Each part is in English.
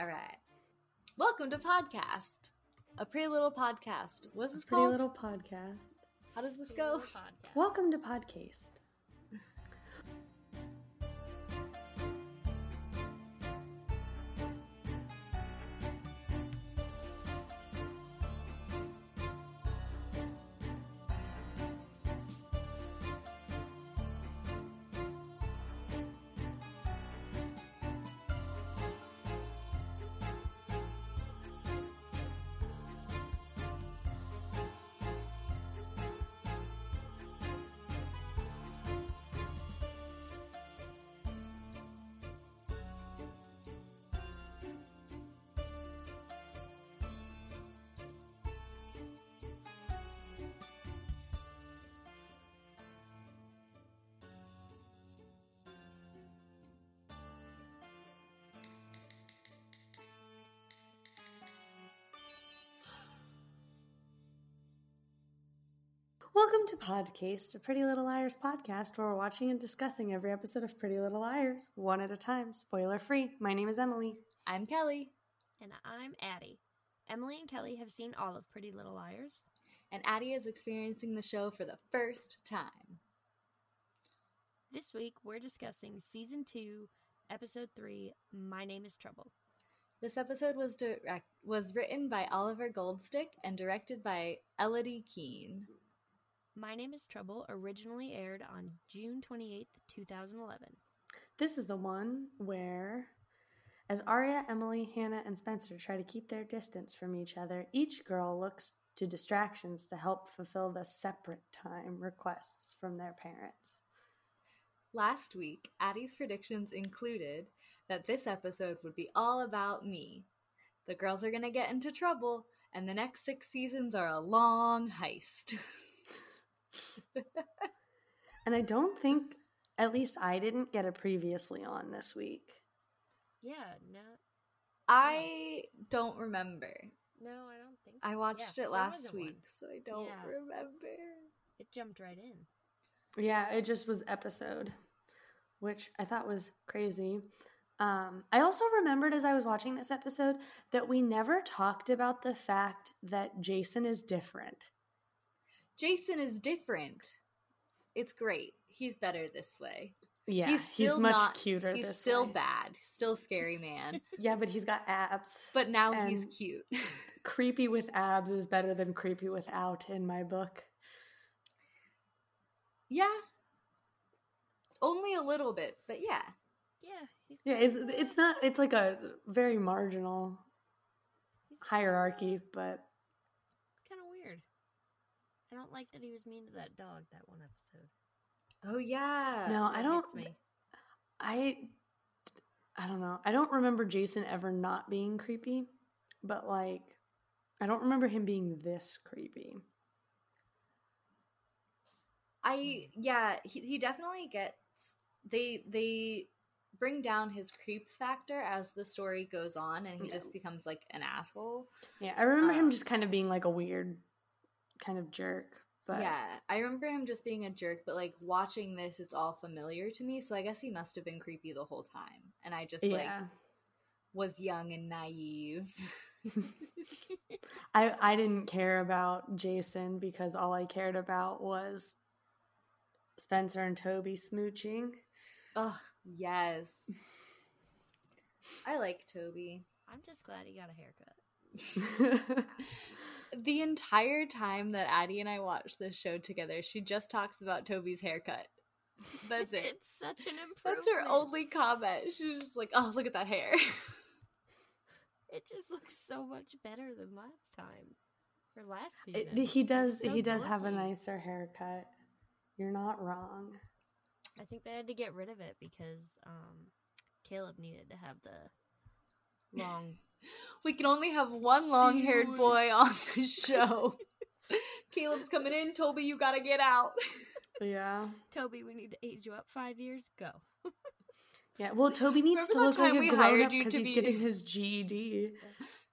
All right. Welcome to podcast. A pretty little podcast. What's this Pretty called? A little podcast. How does this go? Podcast. Welcome to Podcast. To Podcast, a Pretty Little Liars podcast where we're watching and discussing every episode of Pretty Little Liars, one at a time, spoiler free. My name is Emily. I'm Kelly. And I'm Addie. Emily and Kelly have seen all of Pretty Little Liars. And Addie is experiencing the show for the first time. This week we're discussing season 2, episode 3, My Name is Trouble. This episode was direct was written by Oliver Goldstick and directed by Elodie Keene. My Name is Trouble originally aired on June 28th, 2011. This is the one where, as Aria, Emily, Hanna, and Spencer try to keep their distance from each other, each girl looks to distractions to help fulfill the separate time requests from their parents. Last week, Addie's predictions included that this episode would be all about me. The girls are going to get into trouble, and the next six seasons are a long heist. And I don't think, at least I didn't get a previously on this week. Yeah, no, I don't remember. no, I don't think so. I watched Yeah, it last wasn't one. week, so I don't Yeah. remember. It jumped right in. Yeah, it just was episode, which I thought was crazy. Um, I also remembered as I was watching this episode that we never talked about the fact that Jason is different. Jason is different. It's great. He's better this way. Yeah, he's still much not, cuter. He's this still way. bad. Still scary man. Yeah, but he's got abs. But now he's cute. creepy with abs is better than creepy without in my book. yeah. Only a little bit, but yeah. Yeah, he's Yeah, it's it's not. It's like a very marginal hierarchy, but It's kind of weird. I don't like that he was mean to that dog that one episode. Oh yeah. No, That's I don't- me. I I don't know. I don't remember Jason ever not being creepy, but like I don't remember him being this creepy. I yeah, he, he definitely gets they they bring down his creep factor as the story goes on and he Yeah. just becomes like an asshole. Yeah, I remember him Um, just kind of being like a weird kind of jerk. But yeah, I remember him just being a jerk, but like watching this, it's all familiar to me. So I guess he must have been creepy the whole time, and I just like was young and naive. I I didn't care about Jason because all I cared about was Spencer and Toby smooching. oh yes, I like Toby. I'm just glad he got a haircut. The entire time that Addie and I watch this show together, she just talks about Toby's haircut. That's it. it's such an improvement. That's her only comment. She's just like, "Oh, look at that hair." It just looks so much better than last time. Or last It- season. he does so he does have a nicer haircut. You're not wrong. I think they had to get rid of it because um, Caleb needed to have the long. We can only have one long-haired boy on the show. Caleb's coming in. Toby, you gotta get out. Yeah. Toby, we need to age you up five years. Go. Yeah. Well, Toby needs Remember to look like a grown hired up you because to he's be- getting his GED.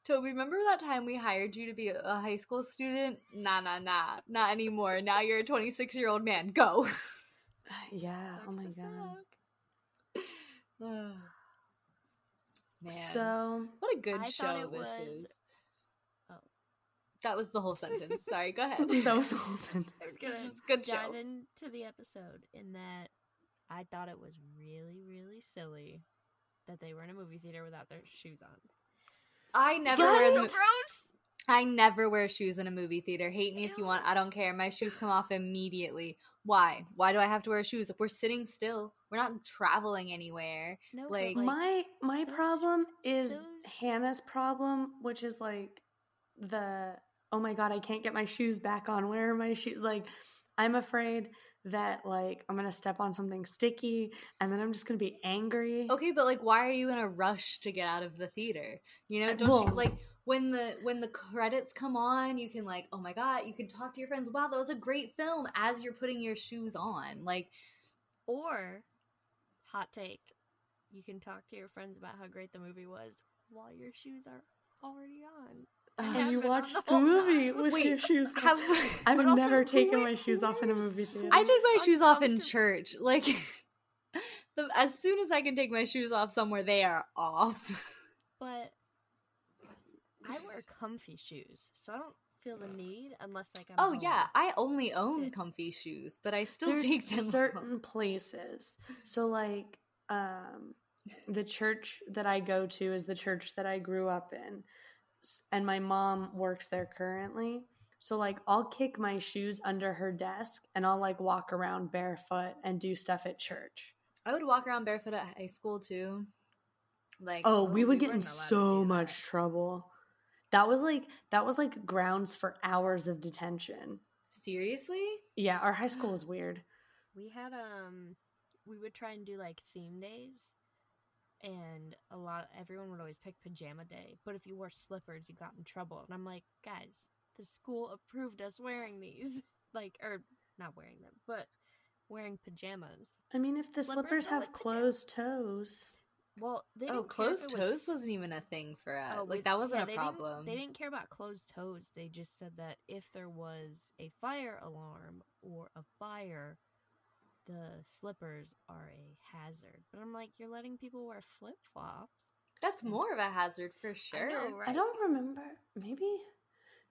Toby, remember that time we hired you to be a high school student? Nah, nah, nah. Not anymore. Now you're a 26 year old man. Go. Yeah. oh my god. suck. Man, So what a good I show it this was- is. Oh. That was the whole sentence. Sorry, go ahead. that was awesome. I was This gonna is a good dive show. into the episode in that I thought it was really, really silly that they were in a movie theater without their shoes on. I never Yes! wear so the, gross. I never wear shoes in a movie theater. Hate me if you want. I don't care. My shoes come off immediately. Why? Why do I have to wear shoes? If we're sitting still, we're not traveling anywhere. No, but, Like- my my those- problem is those- Hanna's problem, which is like the oh my god, I can't get my shoes back on. Where are my shoes? Like I'm afraid that like I'm gonna step on something sticky and then I'm just gonna be angry. Okay, but like, why are you in a rush to get out of the theater? You know, don't well- you like when the when the credits come on? You can like, oh my god, you can talk to your friends. Wow, that was a great film as you're putting your shoes on. Like, Or, hot take, you can talk to your friends about how great the movie was while your shoes are already on. ugh, and you have watched the the movie time. with Wait, your shoes on. have I've but also, never taken my shoes off in a movie theater. I take my shoes off in church. Like, the, as soon as I can take my shoes off somewhere, they are off. But I wear comfy shoes, so I don't feel the need unless like I'm oh home. yeah, I only own comfy shoes, but I still There's take them. off. certain places. So like um the church that I go to is the church that I grew up in. And my mom works there currently. So like I'll kick my shoes under her desk and I'll like walk around barefoot and do stuff at church. I would walk around barefoot at high school too. Like, Oh, Oh, we would we get in weren't allowed to so much trouble. That was like that was like grounds for hours of detention. seriously? Yeah, our high school was weird. We had um we would try and do like theme days and a lot everyone would always pick pajama day, but if you wore slippers you got in trouble. And I'm like, guys, the school approved us wearing these. Like or not wearing them, but wearing pajamas. I mean, if the Slippers slippers have like pajamas. closed toes. Well, they Oh, didn't care if closed it was toes wasn't even a thing for us. Oh, like that wasn't yeah, a they didn't- problem. They didn't care about closed toes. They just said that if there was a fire alarm or a fire, the slippers are a hazard. But I'm like, you're letting people wear flip flops. That's more of a hazard for sure. I know, right? I don't remember. Maybe,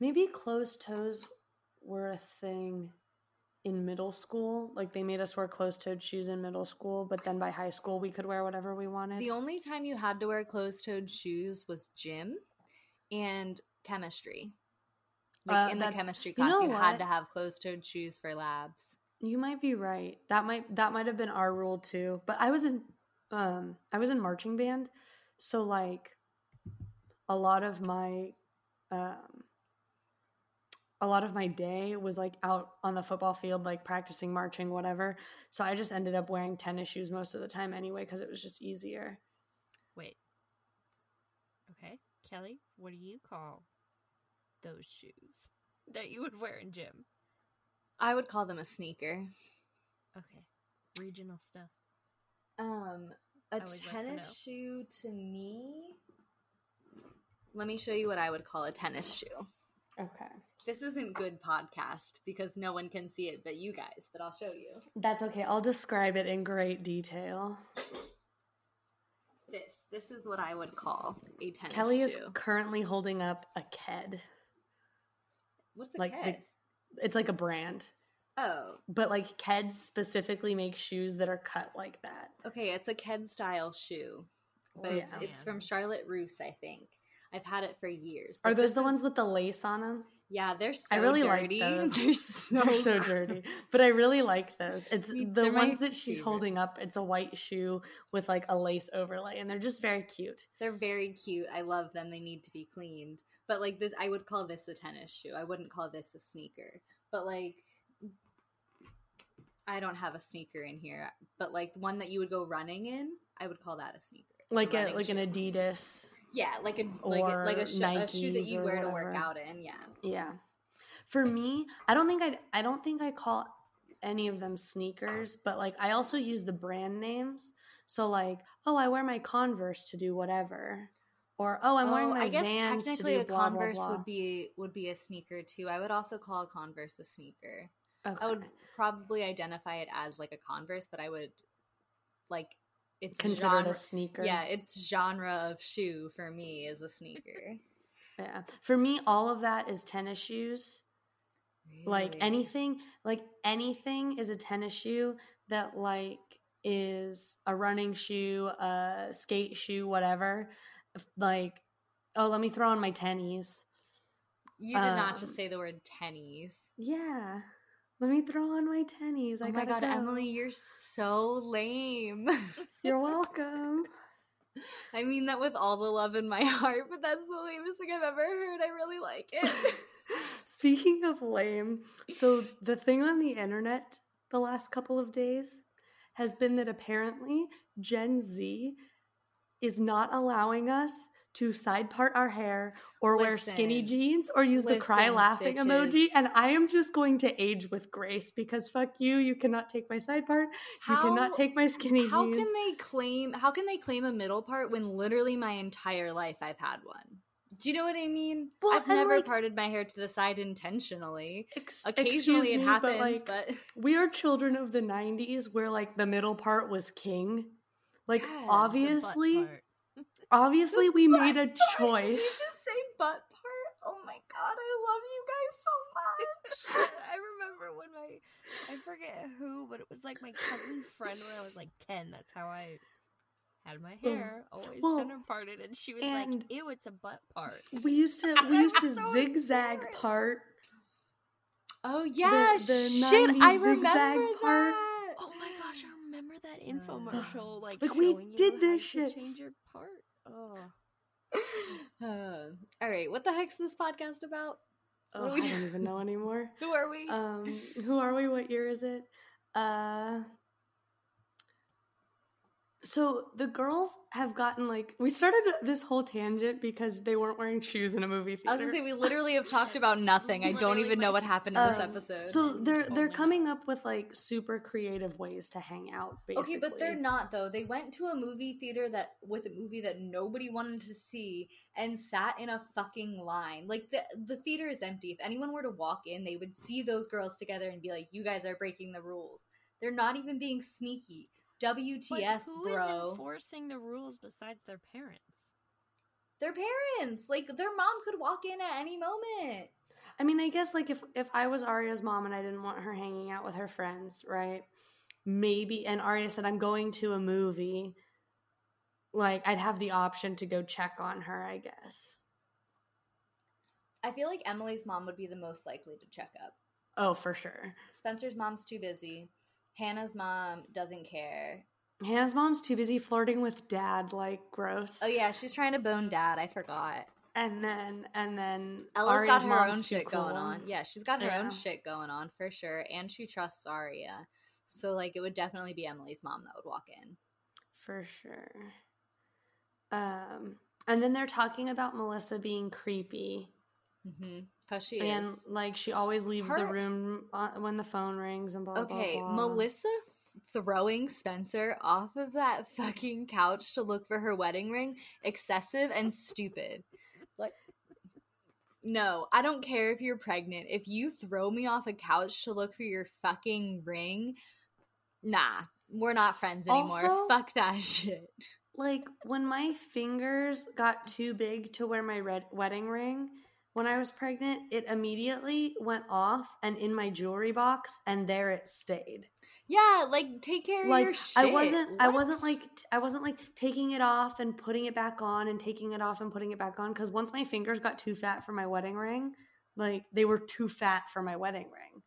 maybe closed toes were a thing in middle school. Like they made us wear closed-toed shoes in middle school, but then by high school we could wear whatever we wanted. The only time you had to wear closed-toed shoes was gym and chemistry. Like Uh, in the that- chemistry you class, know you, had to have closed-toed shoes for labs. you might be right. That might that might have been our rule too. But I was in um I was in marching band, so like a lot of my um a lot of my day was like out on the football field like practicing marching whatever so i just ended up wearing tennis shoes most of the time anyway because it was just easier Wait. Okay, Kelly, what do you call those shoes that you would wear in gym? I would call them a sneaker. Okay, regional stuff. Um, a always like to tennis shoe to me. Let me show you what I would call a tennis shoe. okay This isn't good podcast because no one can see it but you guys, but I'll show you. that's okay i'll describe it in great detail This this is what I would call a tennis kelly shoe. is currently holding up a ked What's a like the- it's like a brand Oh, but like keds specifically make shoes that are cut like that okay. It's a ked style shoe, oh, but Or it's yeah. it's from Charlotte Russe, I think. I've had it for years. are those the is- ones with the lace on them Yeah, they're so I really like dirty. those. They're so, They're so dirty. But I really like those. It's the they're ones that she's favorite. holding up. It's a white shoe with like a lace overlay, and they're just very cute. They're very cute. I love them. They need to be cleaned. But like this, I would call this a tennis shoe. I wouldn't call this a sneaker. But like, I don't have a sneaker in here. But like the one that you would go running in, I would call that a sneaker. Like a running like an. Adidas. Yeah, like a like a, like a, sho- a shoe that you wear to work out in. Yeah. Yeah. For me, I don't think I I don't think I call any of them sneakers, but like I also use the brand names. So like, oh, I wear my Converse to do whatever. Or oh, I'm wearing Oh, my I guess Vans technically a blah, blah, Converse blah. would be would be a sneaker too. I would also call a Converse a sneaker. Okay. I would probably identify it as like a Converse, but I would like it's considered genre, a sneaker. Yeah, it's genre of shoe for me is a sneaker. Yeah. For me, all of that is tennis shoes. Like anything, like anything is a tennis shoe that like is a running shoe, a skate shoe, whatever. Like, oh, let me throw on my tennies. You did not um, just say the word tennies. Yeah. Let me throw on my tennies. Oh I oh my gotta god, go. Emily, you're so lame. You're welcome. I mean that with all the love in my heart, but that's the lamest thing I've ever heard. I really like it. Speaking of lame, so the thing on the internet the last couple of days has been that apparently Gen Z is not allowing us to side part our hair or wear skinny jeans or use the cry laughing bitches. emoji. And I am just going to age with grace because fuck you, you cannot take my side part. You cannot take my skinny How jeans. can they claim how can they claim a middle part when literally my entire life I've had one? Do you know what I mean? Well, I've never like- parted my hair to the side intentionally. Ex- Occasionally it me, happens, like, but, we are children of the 90s where like the middle part was king. Like Yeah, the The butt obviously. Obviously we butt made a part. Did you just say butt part? Oh my god, I love you guys so much. I remember when my I forget who, but it was like my cousin's friend when I was like ten. That's how I had my mm. hair always Well, center parted, and she was and- like, "Ew, it's a butt part." We used to we used to So zigzag part. Oh yeah, the shit, I zigzag remember part. that. Oh my gosh, I remember that infomercial. Like, Like, we did this shit. Change your part. Oh, Uh, all right, what the heck's this podcast about? Oh, I we don't even know anymore. Who are we? Um, who are we? What year is it? Uh, so the girls have gotten like we started this whole tangent because they weren't wearing shoes in a movie theater. I was gonna say we literally have talked about nothing. I don't even know what happened in this Um, episode. So they're Oh they're coming up with like super creative ways to hang out. Basically, Okay, but they're not though. They went to a movie theater that with a movie that nobody wanted to see and sat in a fucking line. Like the the theater is empty. If anyone were to walk in, they would see those girls together and be like, "You guys are breaking the rules." They're not even being sneaky. WTF, but who is bro? enforcing the rules besides their parents? Their parents, like their mom could walk in at any moment. I mean, I guess like if if I was Aria's mom and I didn't want her hanging out with her friends, right? Maybe and Aria said I'm going to a movie, like I'd have the option to go check on her, I guess. I feel like Emily's mom would be the most likely to check up. Oh, for sure. Spencer's mom's too busy. Hanna's mom doesn't care. Hanna's mom's too busy flirting with dad, like gross. Oh yeah, she's trying to bone dad. I forgot. And then and then Ella's Aria's got her own shit going on. Yeah, she's got her Yeah. own shit going on for sure, and she trusts Aria. So like, it would definitely be Emily's mom that would walk in. For sure. Um and then they're talking about Melissa being creepy. Mm-hmm. Cause she and is. like she always leaves the room uh, when the phone rings and blah Okay, blah blah. Melissa throwing Spencer off of that fucking couch to look for her wedding ring, excessive and stupid. Like, no, I don't care if you're pregnant. If you throw me off a couch to look for your fucking ring, nah, we're not friends anymore. Also- Fuck that shit. like when my fingers got too big to wear my red wedding ring when I was pregnant, it immediately went off and in my jewelry box, and there it stayed. Yeah, like take care of your shit. I wasn't, I wasn't like, I wasn't like taking it off and putting it back on and taking it off and putting it back on because once my fingers got too fat for my wedding ring, like they were too fat for my wedding ring.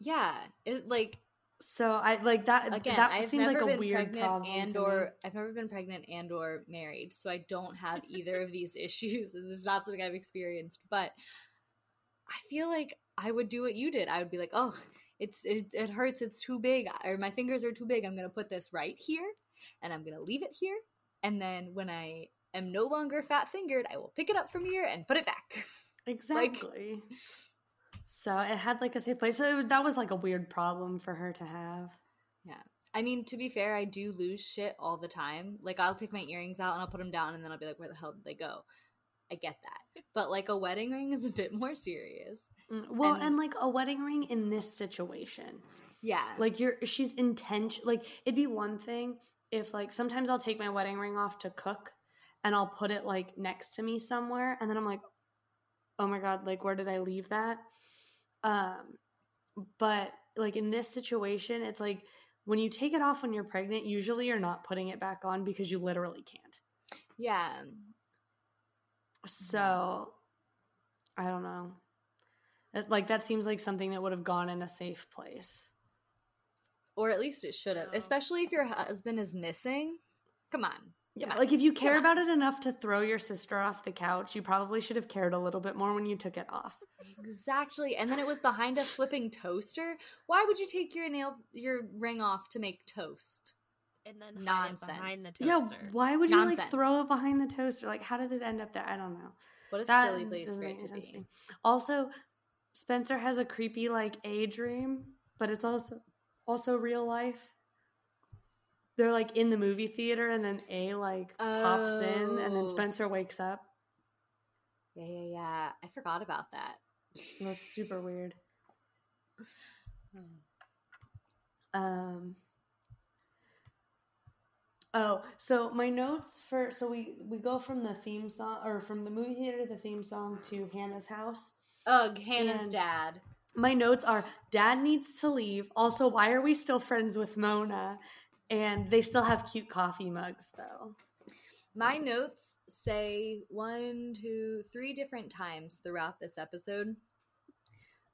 yeah, it like So I like that. again that i've seemed never like a weird pregnant problem and or i've never been pregnant and or married so i don't have either of these issues this is not something i've experienced but i feel like i would do what you did i would be like oh it's it, it hurts it's too big or my fingers are too big i'm gonna put this right here and i'm gonna leave it here and then when i am no longer fat fingered i will pick it up from here and put it back Exactly. So it had like a safe place. So that was like a weird problem for her to have. Yeah. I mean, to be fair, I do lose shit all the time. Like, I'll take my earrings out and I'll put them down, and then I'll be like, "Where the hell did they go?" I get that, but like a wedding ring is a bit more serious. Mm, Well, And- and, like a wedding ring in this situation, Yeah, like you're she's intention. Like it'd be one thing if like sometimes I'll take my wedding ring off to cook and I'll put it like next to me somewhere and then I'm like oh my god, like where did I leave that? Um but like in this situation it's like when you take it off when you're pregnant, usually you're not putting it back on because you literally can't. Yeah. So I don't know. That, like that seems like something that would have gone in a safe place. Or at least it should have. Especially if your husband is missing. Come on. Yeah, like if you care Come on. about it enough to throw your sister off the couch, you probably should have cared a little bit more when you took it off. Exactly. And then it was behind a flipping toaster. Why would you take your nail your ring off to make toast? And then hide it Nonsense. behind the Yeah, why would you like throw it behind the toaster? Like, how did it end up there? I don't know. What a That silly place for it to be. me. Also, Spencer has a creepy like A dream, but it's also also real life. They're like in the movie theater, and then A like pops in, and then Oh. Spencer wakes up. Yeah, yeah, yeah. I forgot about that. It was super weird. Um. Oh, so my notes for so we we go from the theme song or from the movie theater to the theme song to Hanna's house. Ugh, Hanna's And- dad. My notes are Dad needs to leave. Also, why are we still friends with Mona? And they still have cute coffee mugs though. My notes say one, two, three different times throughout this episode.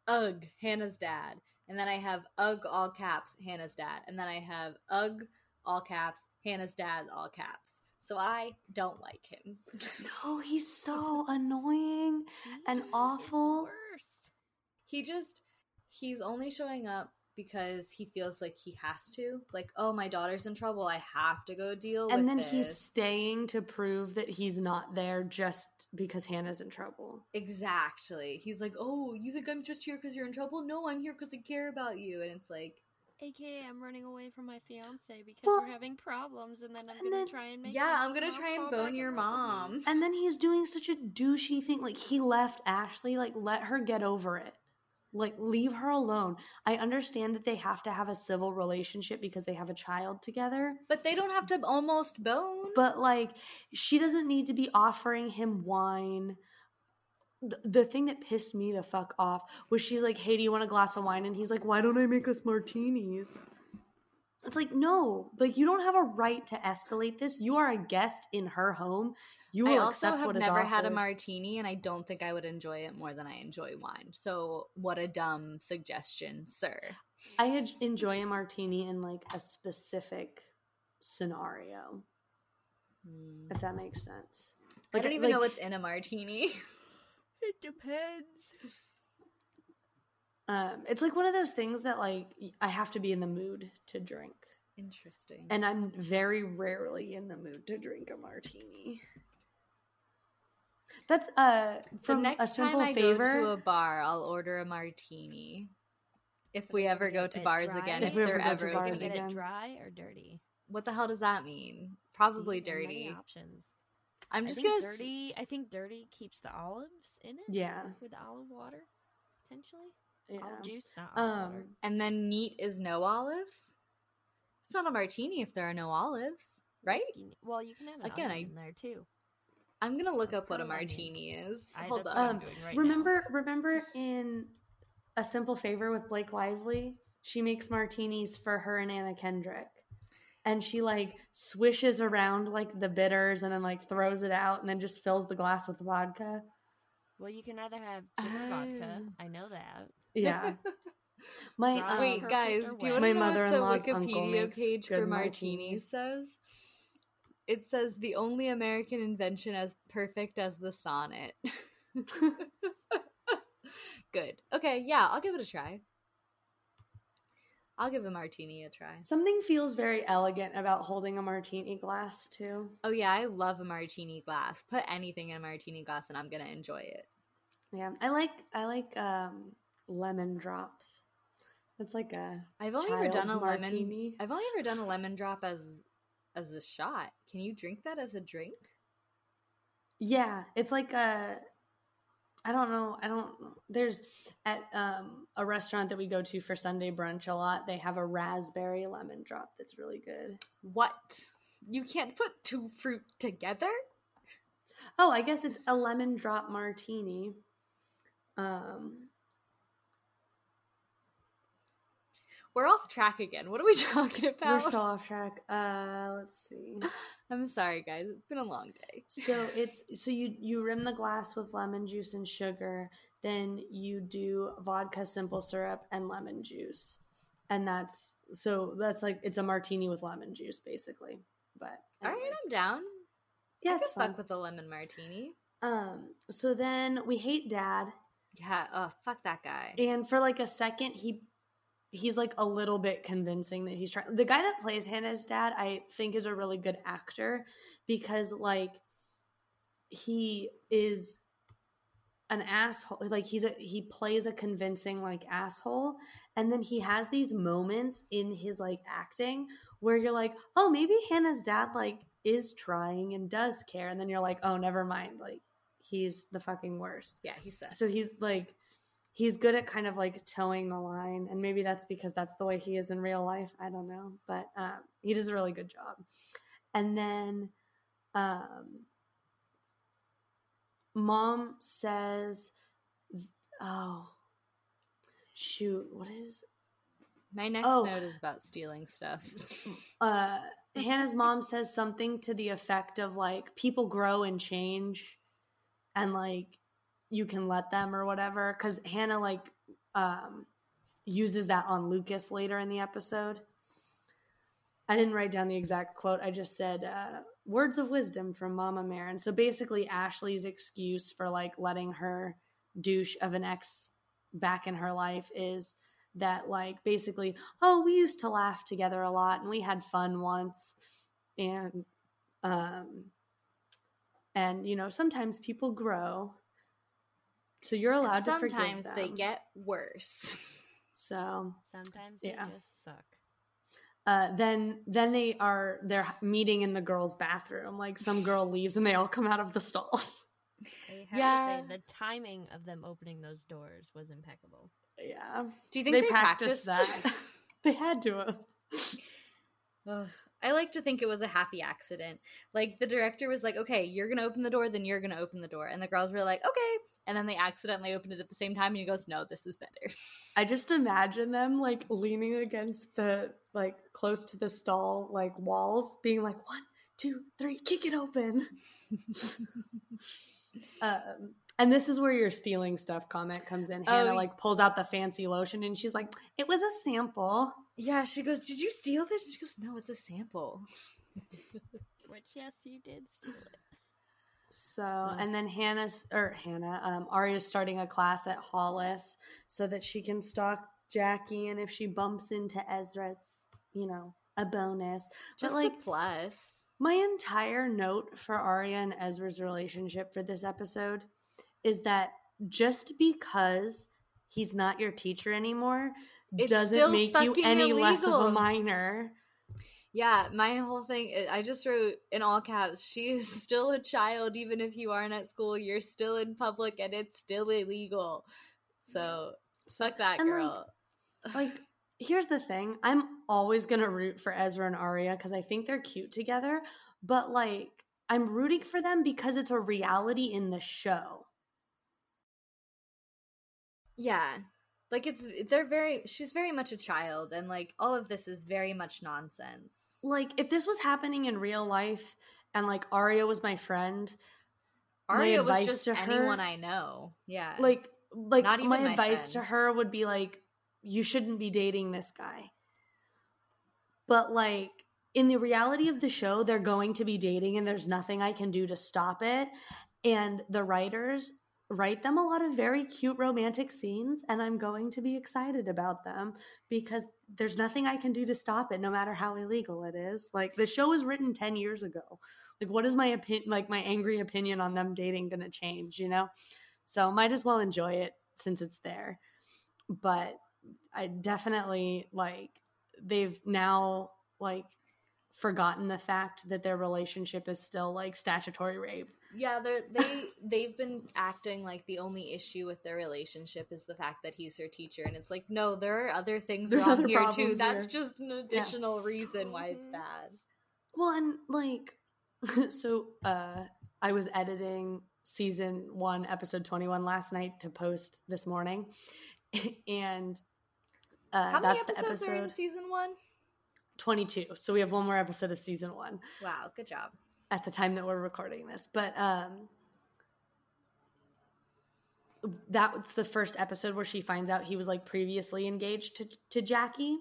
Ugh, Hanna's dad. And then I have ugh, all caps, Hanna's dad. And then I have ugh, all caps, Hanna's dad, all caps. So I don't like him. No, he's so annoying. and He is the awful. Worst. he just, he's only showing up because he feels like he has to. Like, oh, my daughter's in trouble. I have to go deal with And then he's staying to prove that he's not there just because Hanna's in trouble. Exactly. He's like, oh, you think I'm just here because you're in trouble? No, I'm here because I care about you. And it's like, AKA, I'm running away from my fiance because Well, we're having problems, and then I'm and gonna then- try and make. yeah, I'm gonna try and bone your in love with me. mom. And then he's doing such a douchey thing. Like he left Ashley. Like let her get over it. Like leave her alone. I understand that they have to have a civil relationship because they have a child together. But they don't have to almost bone. But like she doesn't need to be offering him wine. The, the thing that pissed me the fuck off was she's like, "Hey, do you want a glass of wine?" And he's like, "Why don't I make us martinis?" It's like, no, like you don't have a right to escalate this. You are a guest in her home. You will I also accept have what is never had a martini, and I don't think I would enjoy it more than I enjoy wine. So, what a dumb suggestion, sir. I enjoy a martini in like a specific scenario, Hmm. if that makes sense. I don't even like, know what's in a martini. It depends. Um, it's like one of those things that like I have to be in the mood to drink, Interesting. and I'm very rarely in the mood to drink a martini. That's uh the from a next time I favor. go to a bar, I'll order a martini. If we ever go to bars dry? again, If if, we they're ever go to ever bars Gonna get again. it dry or dirty? What the hell does that mean? Probably See, there many dirty. options. I'm just gonna. dirty. I think dirty keeps the olives in it. yeah, With olive water, potentially. Yeah. Olive juice, not olive water. Um, And then neat is no olives. It's not a martini if there are no olives, right? Well, you can have an Again, onion I- in there too. I'm gonna look up what a martini is. I- Hold that's on. Um, doing right now. remember, remember in a simple favor with Blake Lively, she makes martinis for her and Anna Kendrick, and she like swishes around like the bitters and then like throws it out and then just fills the glass with vodka. Well, you can either have ginger vodka. I know that. Yeah, my Dry um, Wait, guys, do you wet? want to My know what mother-in-law's the Wikipedia page for good martinis martinis. says? It says the only American invention as perfect as the sonnet. Good. Okay, yeah, I'll give it a try. I'll give a martini a try. something feels very elegant about holding a martini glass too. Oh yeah, I love a martini glass. Put anything in a martini glass and I'm gonna enjoy it. Yeah, I like I like um, lemon drops. That's like a I've only ever done a child's lemon. martini. I've only ever done a lemon drop as as a shot. Can you drink that as a drink? Yeah, it's like a I don't know. I don't. There's at um, a restaurant that we go to for Sunday brunch a lot. They have a raspberry lemon drop that's really good. What? You can't put two fruit together? Oh, I guess it's a lemon drop martini. Um, We're off track again. What are we talking about? we're so off track. Uh, let's see. I'm sorry, guys. It's been a long day. So it's so you you rim the glass with lemon juice and sugar. Then you do vodka, simple syrup, and lemon juice, and that's so that's like it's a martini with lemon juice, basically. But All right. I'm down. yeah, I could fun. fuck with a lemon martini. Um, so then we hate dad, Yeah. Oh, fuck that guy. and for like a second he he's like a little bit convincing that he's trying. The guy that plays Hanna's dad, I think, is a really good actor because like he is an asshole. Like he's a he plays a convincing like asshole, and then he has these moments in his like acting where you're like, oh, maybe Hanna's dad like is trying and does care, and then you're like, oh, never mind, like he's the fucking worst. yeah, he sucks. So he's like, he's good at kind of like towing the line, and maybe that's because that's the way he is in real life. I don't know, but um, he does a really good job. And then, um, mom says, "Oh, shoot, what is?" My next Oh. note is about stealing stuff. Uh, Hanna's mom says something to the effect of like, "People grow and change, and like." You can let them or whatever because hanna like um uses that on lucas later in the episode. I didn't write down the exact quote i just said uh words of wisdom from mama marin so basically ashley's excuse for like letting her douche of an ex back in her life is that like basically oh we used to laugh together a lot and we had fun once. And um and you know sometimes people grow so you're allowed to forgive sometimes they get worse. so Sometimes they Yeah. just suck. uh, then then they are they're meeting in the girls' bathroom. Like some girl leaves and they all come out of the stalls. They have Yeah. to say the timing of them opening those doors was impeccable. Yeah, Do you think they, practiced practiced, that. they had to have. Ugh. I like to think it was a happy accident. Like the director was like, "Okay, you're gonna open the door, then you're gonna open the door," and the girls were like, "Okay," and then they accidentally opened it at the same time, and he goes, "No, this is better." I just imagine them like leaning against the like close to the stall like walls, being like one, two, three, kick it open. um, and this is where your stealing stuff comment comes in. Oh, Hanna y- like pulls out the fancy lotion and she's like, "It was a sample." Yeah, she goes, "Did you steal this?" And she goes, "No, it's a sample." Which, yes, you did steal it. So, and then Hanna's or Hanna, um, Aria's starting a class at Hollis so that she can stalk Jackie, and if she bumps into Ezra, it's you know a bonus. Just but like a plus. my entire note for Aria and Ezra's relationship for this episode is that just because he's not your teacher anymore It's doesn't make you any less of a minor. Yeah, my whole thing, I just wrote in all caps, she is still a child, even if you aren't at school, you're still in public and it's still illegal. So, fuck that And, girl. like here's the thing i'm always gonna root for ezra and Aria because i think they're cute together but like i'm rooting for them because it's a reality in the show yeah. Like, it's, they're very, she's very much a child, and like, all of this is very much nonsense. like if this was happening in real life and like Aria was my friend my Aria was advice just to her- anyone I know. Yeah. like like my my advice to her would be like you shouldn't be dating this guy but like in the reality of the show they're going to be dating and there's nothing i can do to stop it and the writers write them a lot of very cute romantic scenes and i'm going to be excited about them because there's nothing i can do to stop it no matter how illegal it is. Like the show was written 10 years ago. Like what is my opinion like my angry opinion on them dating gonna change you know? So might as well enjoy it since it's there. But i definitely like they've now like forgotten the fact that their relationship is still like statutory rape Yeah, they're, they they've been acting like the only issue with their relationship is the fact that he's her teacher, and it's like, no, there are other things There's wrong other here too. problems That's just an additional reason why it's Mhm. bad. Well, and like, so uh, I was editing season one, episode 21 last night to post this morning. and uh, How many that's the episodes are in season one? 22. So we have one more episode of season one Wow, good job. At the time that we're recording this. But um, that's the first episode where she finds out he was like previously engaged to, to Jackie.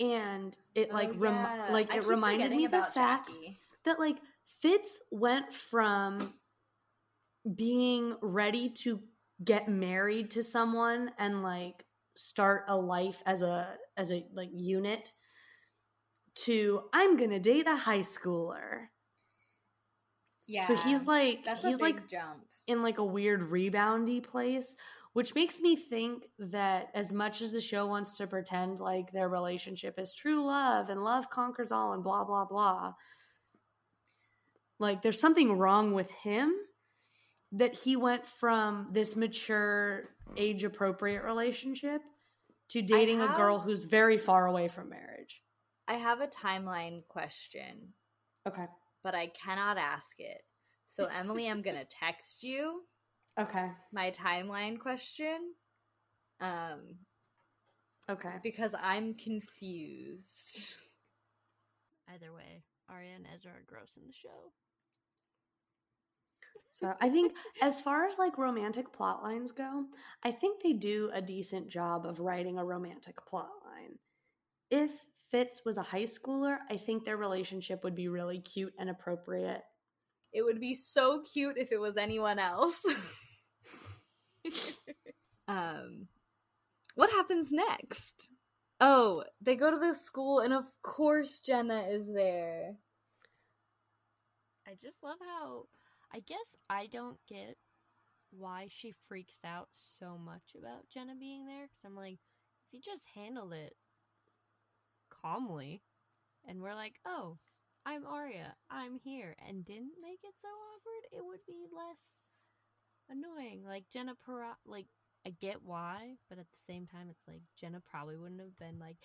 And it like Oh, rem- like I it reminded me the fact Jackie. that like Fitz went from being ready to get married to someone and like start a life as a as a like unit to I'm going to date a high schooler. Yeah, So he's like that's he's like jump. in like a weird reboundy place, which makes me think that as much as the show wants to pretend like their relationship is true love and love conquers all and blah blah blah, like there's something wrong with him that he went from this mature, age appropriate relationship to dating a girl who's very far away from marriage. I have a timeline question, Okay. But I cannot ask it. So Emily, I'm gonna text you Okay. my timeline question. Um, Okay. because I'm confused. Either way, Aria and Ezra are gross in the show. So I think as far as like romantic plot lines go, I think they do a decent job of writing a romantic plot line. If Fitz was a high schooler, I think their relationship would be really cute and appropriate. It would be so cute if it was anyone else. um, what happens next? Oh, they go to the school, and of course Jenna is there. I just love how I guess I don't get why she freaks out so much about Jenna being there cuz I'm like if you just handled it calmly and we're like, "Oh, I'm Aria. I'm here." and didn't make it so awkward, it would be less annoying. Like Jenna Para like I get why, but at the same time it's like Jenna probably wouldn't have been like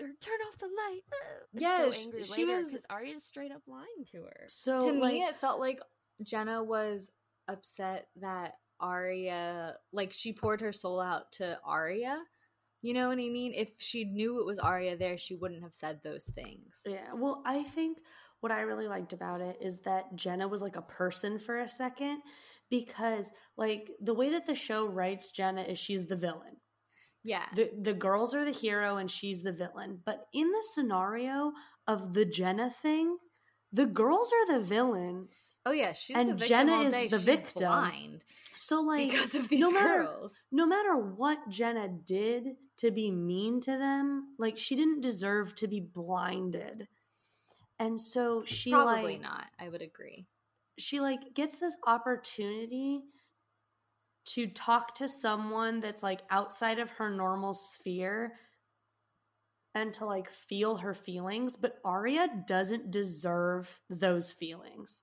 or turn off the light. uh," Yeah, so angry she later, was- 'cause Aria's straight up lying to her. So to like, me, it felt like Jenna was upset that Aria, like she poured her soul out to Aria. You know what I mean? If she knew it was Aria there, she wouldn't have said those things. yeah, well, I think what I really liked about it is that Jenna was like a person for a second because like the way that the show writes Jenna is she's the villain. Yeah. the the girls are the hero and she's the villain. But in the scenario of the Jenna thing, the girls are the villains. Oh yeah, she's And the victim Jenna all is the She's victim. blind So like because of these no matter, girls. no matter what Jenna did to be mean to them, like she didn't deserve to be blinded. And so she Probably like not. I would agree. she like gets this opportunity to talk to someone that's like outside of her normal sphere and to like feel her feelings but Aria doesn't deserve those feelings.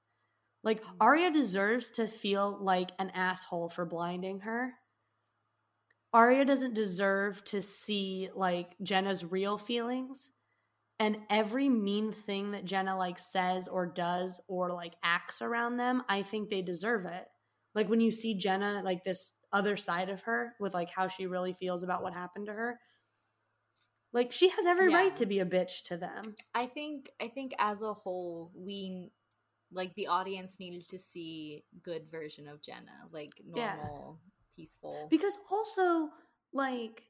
Like mm. Aria deserves to feel like an asshole for blinding her. Aria doesn't deserve to see like Jenna's real feelings and every mean thing that Jenna like says or does or like acts around them, I think they deserve it. Like when you see Jenna like this other side of her with like how she really feels about what happened to her, like she has every Yeah. right to be a bitch to them. I think I think as a whole, we like the audience needed to see good version of Jenna, like Yeah. normal, peaceful. Because also, like,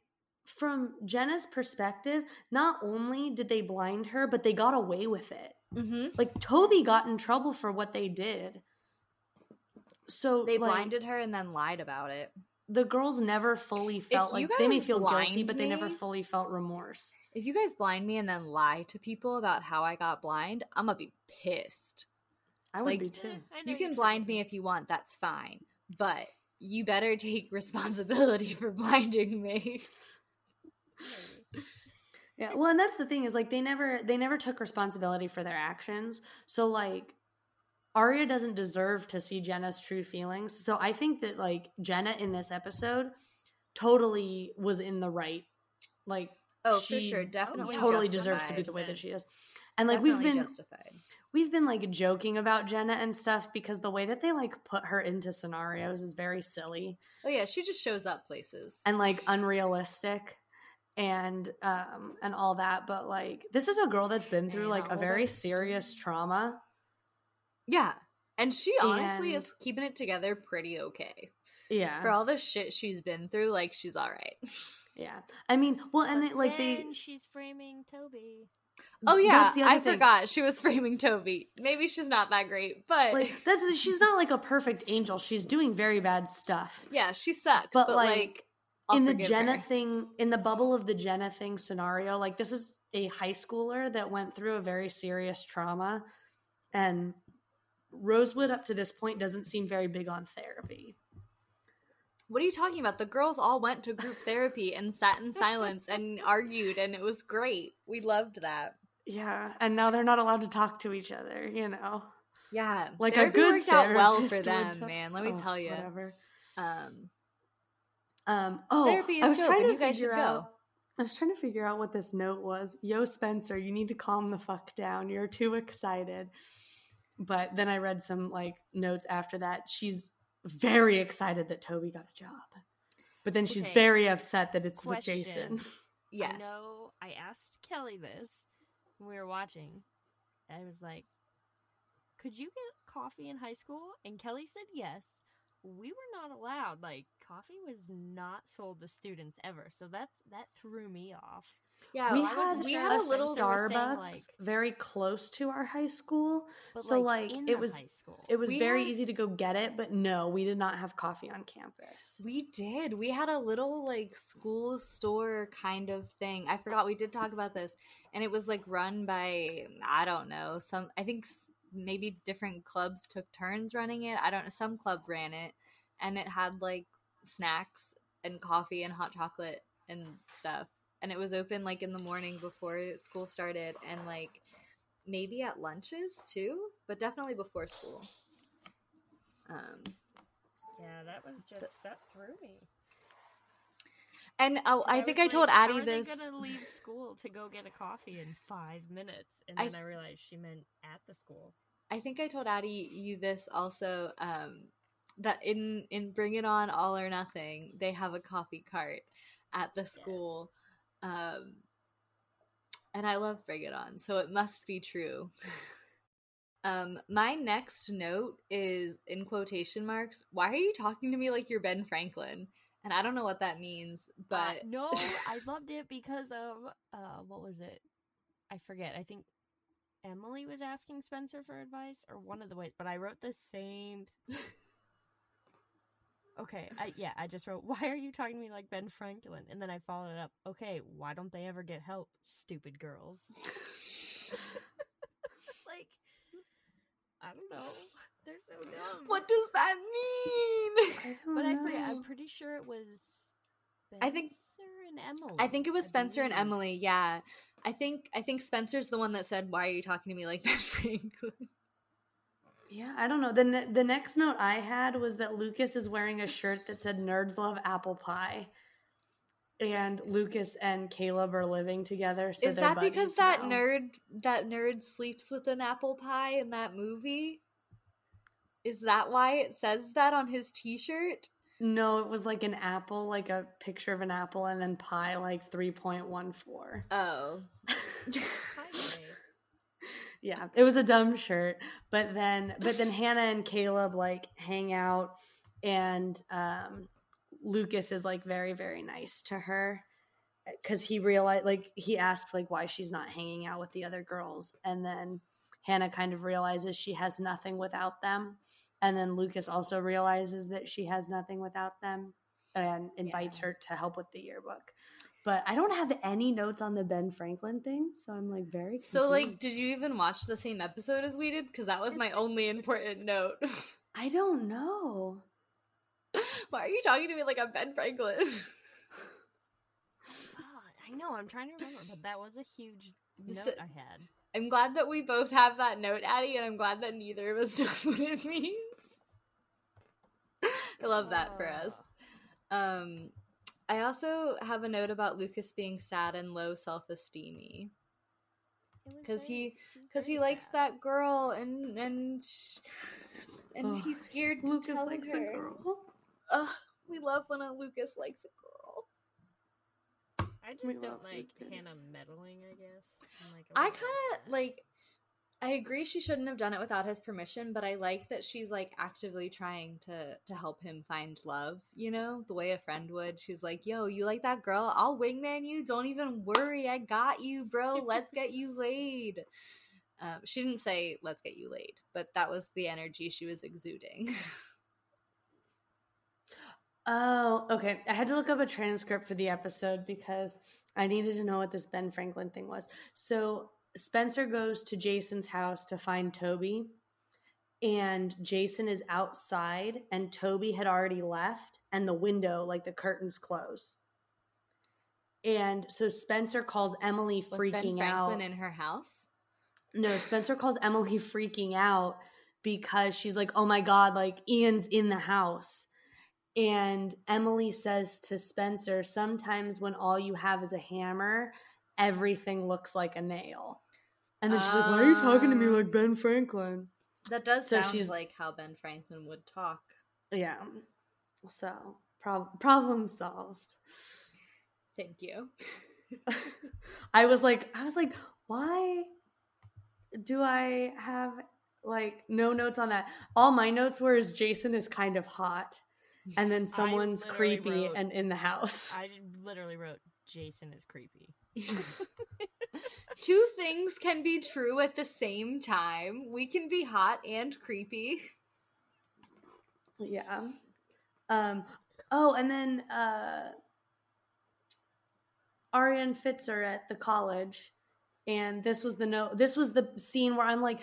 from Jenna's perspective, not only did they blind her, but they got away with it. hmm Like, Toby got in trouble for what they did. So They like, blinded her and then lied about it. The girls never fully felt like they may feel guilty, but they never fully felt remorse. If you guys blind me and then lie to people about how I got blind, I'm gonna be pissed. I would Like- be too. I know You can blind me if you want, that's fine. But you better take responsibility for blinding me. Yeah, well, and that's the thing is like they never they never took responsibility for their actions. So like Aria doesn't deserve to see Jenna's true feelings. So I think that like Jenna in this episode totally was in the right. Like Oh, for she sure, definitely totally deserves to be the way that she is. And like we've been justified. we've been like joking about Jenna and stuff because the way that they like put her into scenarios is very silly Oh yeah, she just shows up places. and like unrealistic and um and all that but like this is a girl that's been through like a very serious trauma Yeah, and she honestly And- is keeping it together pretty okay yeah for all the shit she's been through. Like she's all right. yeah i mean well and they, like they she's framing Toby. Oh yeah, that's the other I thing. forgot she was framing Toby. Maybe she's not that great, but like that's she's not like a perfect angel she's doing very bad stuff yeah, she sucks. But, But, like, like, I'll in the forgive Jenna her. thing, in the bubble of the Jenna thing scenario, like this is a high schooler that went through a very serious trauma, and Rosewood up to this point doesn't seem very big on therapy. What are you talking about? The girls all went to group therapy and sat in silence and argued, and it was great. We loved that. Yeah, and now they're not allowed to talk to each other. You know, Yeah, like therapy a good worked out well for them, tell- man. Let me Oh, tell you. Whatever. Um, Um. Oh, Therapy is I was dope, trying and to you guys should figure go. out. I was trying to figure out what this note was. Yo, Spencer, you need to calm the fuck down. You're too excited. But then I read some like notes after that. She's very excited that Toby got a job. But then she's Okay. very upset that it's Question. with Jason. yes. I know I asked Kelly this when we were watching. I was like, could you get coffee in high school? And Kelly said yes. We were not allowed. Like, coffee was not sold to students ever. So that's that threw me off. Yeah, we I had, we had a little Spencer saying, Starbucks like- very close to our high school. But So, like, like, in it was- high school. It was We very had- easy to go get it, but no, we did not have coffee on campus. We did. We had a little like school store kind of thing. I forgot we did talk about this, and it was like run by I don't know some. I think maybe different clubs took turns running it. I don't know. Some club ran it, and it had like snacks and coffee and hot chocolate and stuff. And it was open like in the morning before school started, and like maybe at lunches too, but definitely before school. Um, yeah, that was just that threw me. and oh, I, was think I told Addie this. They gonna leave school to go get a coffee in five minutes, and then I realized she meant at the school. I think I told Addie you this also. Um, that in in Bring It On All or Nothing, they have a coffee cart at the school, um, and I love Bring It On, so it must be true. um, my next note is in quotation marks. Why are you talking to me like you're Ben Franklin? And I don't know what that means, Uh, but no, I loved it because of uh, what was it? I forget. I think Emily was asking Spencer for advice, or one of the ways. But I wrote the same. okay, I, yeah, I just wrote, "Why are you talking to me like Ben Franklin?" And then I followed it up. Okay, why don't they ever get help, stupid girls? like, I don't know. They're so dumb. what does that mean? But I forget. I'm pretty sure it was. I think- Spencer and Emily. I think it was Spencer and. Emily. Yeah, I think I think Spencer's the one that said, "Why are you talking to me like Ben Franklin?" Yeah, I don't know. The ne- the next note I had was that Lucas is wearing a shirt that said "Nerds love apple pie," and Lucas and Caleb are living together. So Is that because buddies that now. nerd that nerd sleeps with an apple pie in that movie? Is that why it says that on his T-shirt? No, it was like an apple, like a picture of an apple, and then pie, like three point one four. Oh, Highway. Yeah, it was a dumb shirt. But then, but then Hanna and Caleb like hang out, and um, Lucas is like very very nice to her because he realized like he asks like why she's not hanging out with the other girls, and then Hanna kind of realizes she has nothing without them, and then Lucas also realizes that she has nothing without them, and invites Yeah. her to help with the yearbook. But I don't have any notes on the Ben Franklin thing, so I'm like very so like, did you even watch the same episode as we did? Because that was my only important note. I don't know. why are you talking to me like I'm Ben Franklin? Ah, I know. I'm trying to remember, but that was a huge This- note I had. I'm glad that we both have that note, Addie, and I'm glad that neither of us knows what it means. I love that for us. Um, I also have a note about Lucas being sad and low self esteemy It because he because he likes sad. that girl and and and Ugh, he's scared to Lucas tell likes her. a girl. Ugh, we love when a Lucas likes a girl. I just love don't like Lucas. Hanna meddling. I guess. I'm like, I oh, kind of like. I agree she shouldn't have done it without his permission, but I like that she's like actively trying to to help him find love, you know, the way a friend would. She's like, "Yo, you like that girl? I'll wingman you. Don't even worry. I got you, bro. Let's get you laid." Um, she didn't say "Let's get you laid," but that was the energy she was exuding. Oh, okay. I had to look up a transcript for the episode because I needed to know what this Ben Franklin thing was. So Spencer goes to Jason's house to find Toby, and Jason is outside, and Toby had already left, and the window, like the curtains, close. And so Spencer calls Emily was freaking Ben Franklin out. in her house? No, Spencer calls Emily freaking out because she's like, "Oh my god, like Ian's in the house." And Emily says to Spencer, "Sometimes when all you have is a hammer, everything looks like a nail." And then she's like, "Why are you talking to me like Ben Franklin?" Um, that does So sound she's- like how Ben Franklin would talk. Yeah. So, prob- problem solved. Thank you. I was like, I was like, why do I have like no notes on that? All my notes were is Jason is kind of hot, and then someone's literally creepy wrote- and in the house. I literally wrote Jason is creepy. Two things can be true at the same time. We can be hot and creepy. yeah. Um. Oh, and then uh, Aria and Fitz are at the college, and this was the note. This was the scene where I'm like,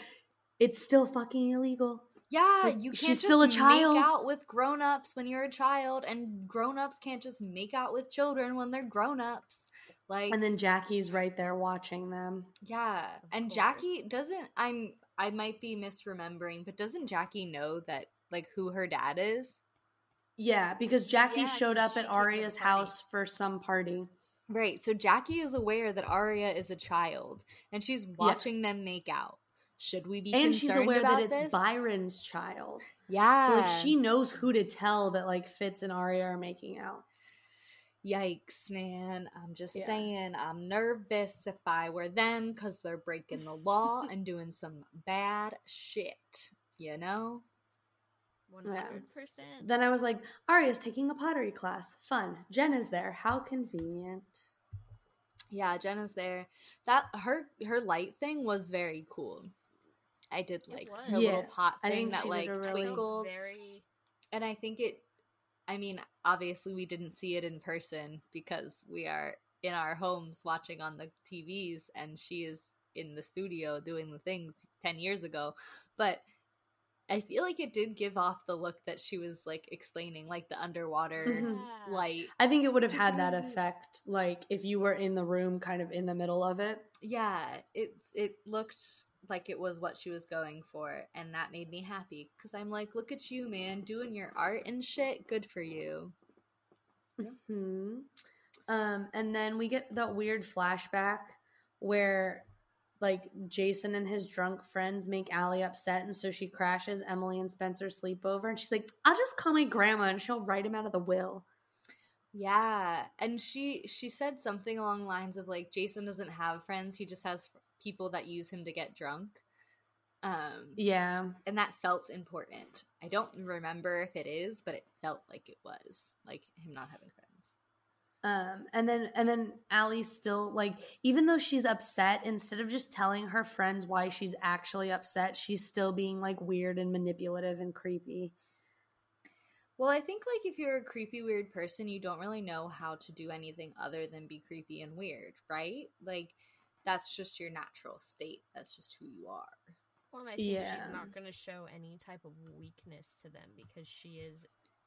it's still fucking illegal. Yeah, Like, you can't still a child. make out with grown-ups when you're a child, and grown-ups can't just make out with children when they're grown-ups. Like And then Jackie's right there watching them. Yeah. Of and course. Jackie doesn't I'm I might be misremembering, but doesn't Jackie know that like who her dad is? Yeah, because Jackie Yeah, showed 'cause up at came to the Aria's house for some party. Right. So Jackie is aware that Aria is a child and she's watching them make out. Should we be and she's aware about that it's this? Byron's child. yeah. So like she knows who to tell that like Fitz and Aria are making out. Yikes, man. I'm just Yeah. saying, I'm nervous if I were them because they're breaking the law and doing some bad shit, you know? One hundred percent. Then I was like, Aria's taking a pottery class. Fun. Jen is there. How convenient. Yeah, Jenna's there. That her her light thing was very cool. I did like was. her little pot thing that like did really- twinkled, Very. and I think it. I mean, obviously, we didn't see it in person because we are in our homes watching on the TVs, and she is in the studio doing the things ten years ago. But I feel like it did give off the look that she was like explaining, like the underwater Mhm. Yeah. light. I think it would have had that effect, like if you were in the room, kind of in the middle of it. yeah it it looked like it was what she was going for and that made me happy because i'm like look at you man doing your art and shit good for you Hmm. Um, and then we get that weird flashback where like Jason and his drunk friends make Allie upset, and so she crashes Emily and Spencer's sleepover, and she's like, "I'll just call my grandma, and she'll write him out of the will." yeah and she she said something along the lines of like jason doesn't have friends he just has people that use him to get drunk um Yeah, and that felt important i don't remember if it is but it felt like it was like him not having friends Um, and then and then Allie's still like, even though she's upset, instead of just telling her friends why she's actually upset, she's still being like weird and manipulative and creepy. Well, I think like if you're a creepy weird person, you don't really know how to do anything other than be creepy and weird, right? Like that's just your natural state. That's just who you are. Well, and I think Yeah. she's not going to show any type of weakness to them because she is.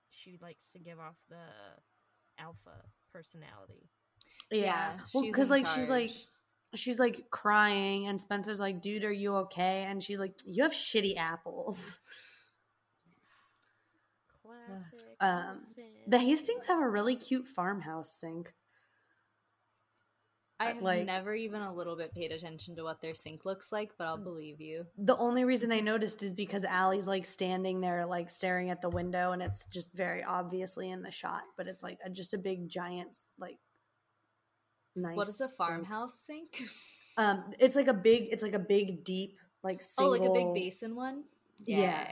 She likes to give off the alpha personality. Yeah, well, because in like she's like she's like crying, and Spencer's like, "Dude, are you okay?" And she's like, "You have shitty apples." Classic. Um. The Hastings have a really cute farmhouse sink. I have like- never even a little bit paid attention to what their sink looks like, but I'll believe you. The only reason I noticed is because Allie's like standing there, like staring at the window, and it's just very obviously in the shot. But it's like a, just a big giant, like nice. what is a farmhouse sink? Um, it's like a big. It's like a big, deep, like single, Oh, like a big basin one? Yeah. yeah.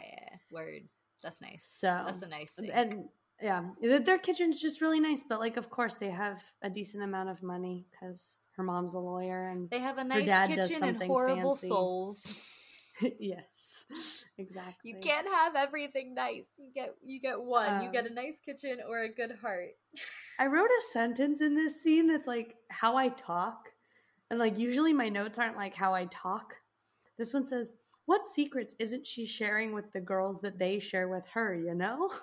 Word. That's nice. So That's a nice sink. and yeah, their- kitchen's just really nice. But like, of course, they have a decent amount of money because her mom's a lawyer, and they have a nice kitchen and horrible fancy. souls. yes, exactly. You can't have everything nice. You get you get one. you get Um, a nice kitchen or a good heart. I wrote a sentence in this scene that's like how I talk. And like usually my notes aren't like how I talk. This one says, What secrets isn't she sharing with the girls that they share with her, you know?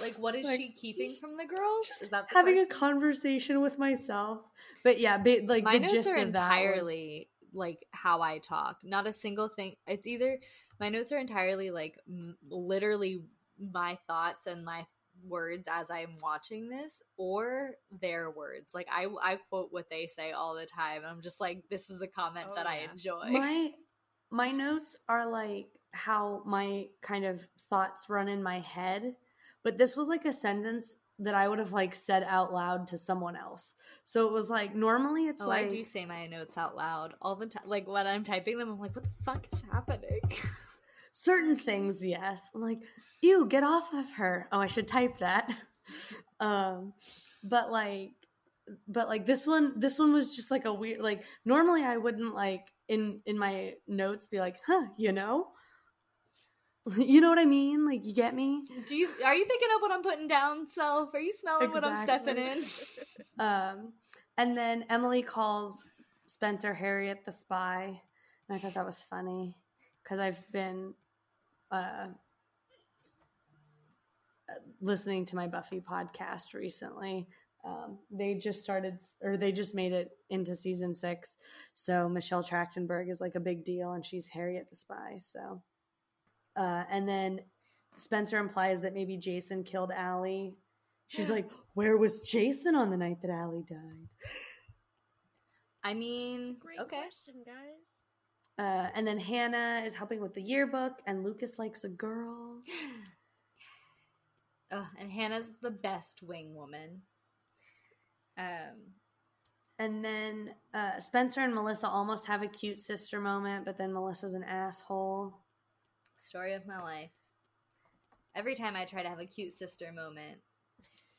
Like what is Like, she keeping from the girls? Is that the Having a conversation with myself. But yeah, ba- like my the notes gist are of that was- entirely like how I talk. Not a single thing. It's either my notes are entirely like m- literally my thoughts and my words as I'm watching this, or their words. Like I I quote what they say all the time, and I'm just like, this is a comment Oh, that I enjoy. my my notes are like how my kind of thoughts run in my head but this was like a sentence that i would have like said out loud to someone else. So it was like normally it's oh, like I do say my notes out loud all the time. Like when I'm typing them, I'm like, what the fuck is happening? certain things yes. I'm like ew get off of her. Oh i should type that. Um but like but like this one this one was just like a weird like normally i wouldn't like in in my notes be like huh you know you know what i mean like you get me Do you are you picking up what I'm putting down, self? Are you smelling what I'm stepping in? um and then emily calls spencer harriet the spy and i thought that was funny because i've been uh listening to my buffy podcast recently um, they just started or they just made it into season six so michelle trachtenberg is like a big deal and she's harriet the spy so uh, and then spencer implies that maybe jason killed Allie. she's like where was jason on the night that Allie died I mean, Great okay. question, guys. uh, and then hanna is helping with the yearbook and lucas likes a girl Ugh, and Hanna's the best wing woman. Um, And then uh, Spencer and Melissa almost have a cute sister moment, but then Melissa's an asshole. Story of my life. Every time I try to have a cute sister moment,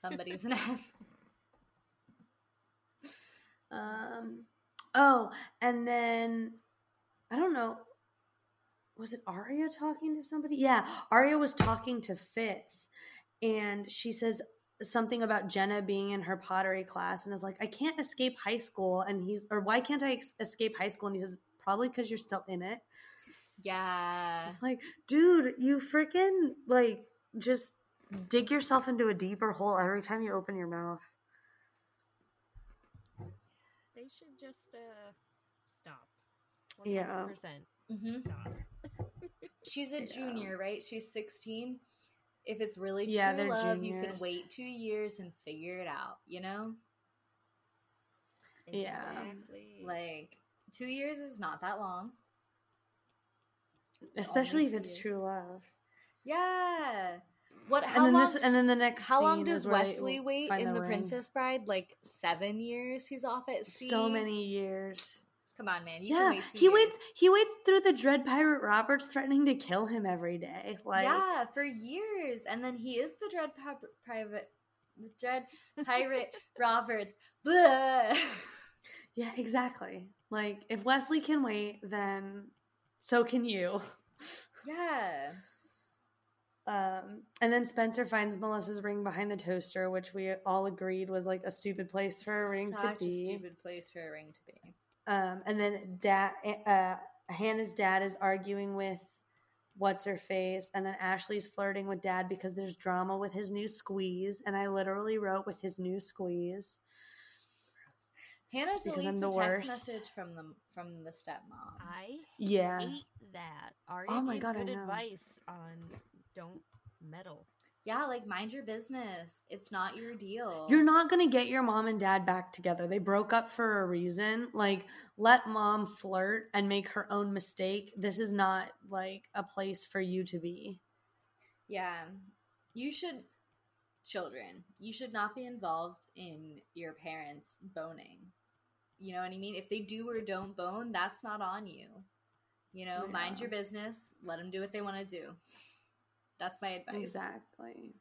somebody's an ass. Um, oh, and then I don't know. Was it Aria talking to somebody? Yeah, Aria was talking to Fitz, and she says something about Jenna being in her pottery class, and is like, "I can't escape high school." And he's, or why can't I escape high school? And he says, "Probably because you're still in it." Yeah. It's like, dude, you freaking like just dig yourself into a deeper hole every time you open your mouth. They should just uh stop. Yeah. 100% hmm stop. She's a Yeah. junior, right? She's 16. If it's really true they're love, you can wait two years and figure it out, you know? Yeah. Like, two years is not that long. Especially if it's true love. Yeah. What, how and then long, this and then the next how long does is where they Westley wait in the. Princess Bride? Like seven years he's off at sea? So many years. Come on, man. You yeah, can wait he waits. He waits through the Dread Pirate Roberts threatening to kill him every day. Like, yeah, for years, and then he is the Dread Pi- Private, the Dread Pirate Roberts. Blah. yeah, exactly. Like, if Westley can wait, then so can you. yeah, Um, and then Spencer finds Melissa's ring behind the toaster, which we all agreed was like a stupid place for a ring Such to be. a stupid place for a ring to be. Um, and then dad, uh, Hanna's dad is arguing with what's her face, and then Ashley's flirting with dad because there's drama with his new squeeze. And I literally wrote with his new squeeze. Hanna Because deletes I'm a the text worst. message from the from the stepmom. I Yeah. hate that. Aria Oh my gave God, I good know. advice on don't meddle. Yeah, like mind your business. It's not your deal. You're not going to get your mom and dad back together. They broke up for a reason. Like, let mom flirt and make her own mistake. This is not like a place for you to be. Yeah. You should children, you should not be involved in your parents boning. You know what I mean? If they do or don't bone, that's not on you. You know, mind your business. Let them do what they want to do. That's my advice. Exactly.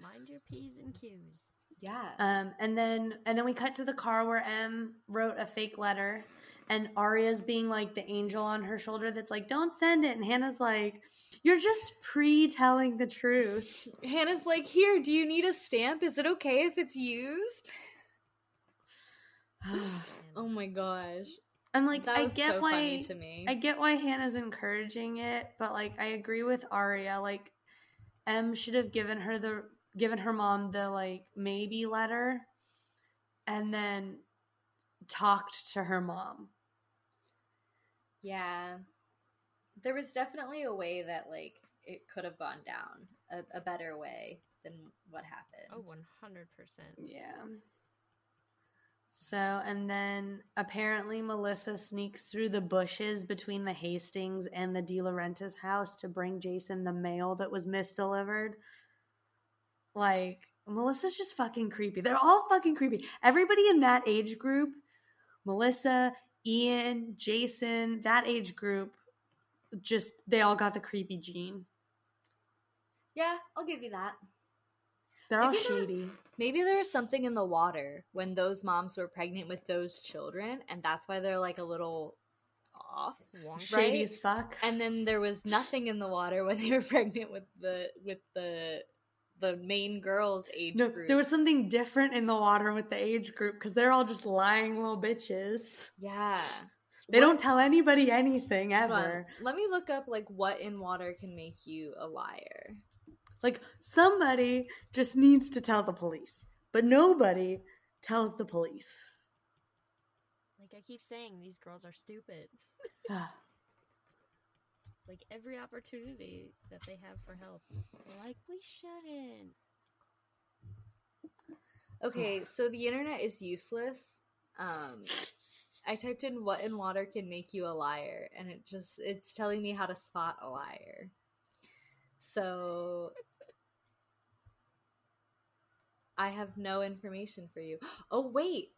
Mind your P's and Q's. Yeah. Um, and then and then we cut to the car where M wrote a fake letter, and Aria's being like the angel on her shoulder that's like, "Don't send it," and Hanna's like, "You're just pre-telling the truth." Hanna's like, "Here, do you need a stamp? Is it okay if it's used?" Oh my gosh. and like, That I get so why funny to me. I get why Hanna's encouraging it, but like, I agree with Aria. Like, M should have given her the given her mom the like maybe letter, and then talked to her mom. Yeah. There was definitely a way that like it could have gone down, a, a better way than what happened. Oh, 100%. Yeah. So, and then apparently Melissa sneaks through the bushes between the Hastings and the DiLaurentis house to bring Jason the mail that was misdelivered. Like, Melissa's just fucking creepy. They're all fucking creepy. Everybody in that age group, Melissa, Ian, Jason, that age group, just, they all got the creepy gene. Yeah, I'll give you that. They're all Maybe was- shady. Maybe there was something in the water when those moms were pregnant with those children, and that's why they're like a little off. Wonk. Shady as fuck. And then there was nothing in the water when they were pregnant with the with the the main girls age No, group. there was something different in the water with the age group because they're all just lying little bitches. yeah. They What- don't tell anybody anything ever. Let me look up like what in water can make you a liar. Like somebody just needs to tell the police, but nobody tells the police. Like I keep saying, these girls are stupid. Like every opportunity that they have for help, they're like, we shouldn't. Okay, so the internet is useless. Um I typed in what in water can make you a liar and it just it's telling me how to spot a liar. So I have no information for you. Oh wait.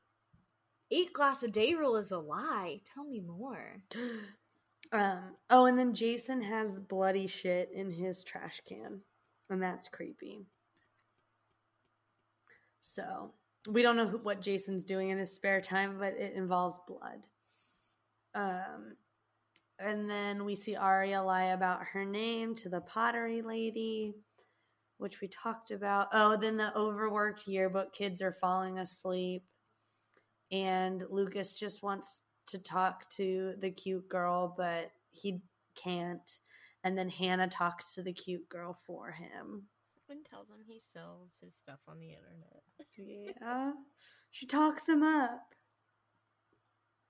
8 glass a day rule is a lie. Tell me more. um. Oh, and then Jason has bloody shit in his trash can, and that's creepy. So we don't know who, what Jason's doing in his spare time, but it involves blood. Um, and then we see Aria lie about her name to the pottery lady, which we talked about. Oh, then the overworked yearbook kids are falling asleep, and Lucas just wants to talk to the cute girl, but he can't. And then Hanna talks to the cute girl for him. And tells him he sells his stuff on the internet. Yeah. she talks him up.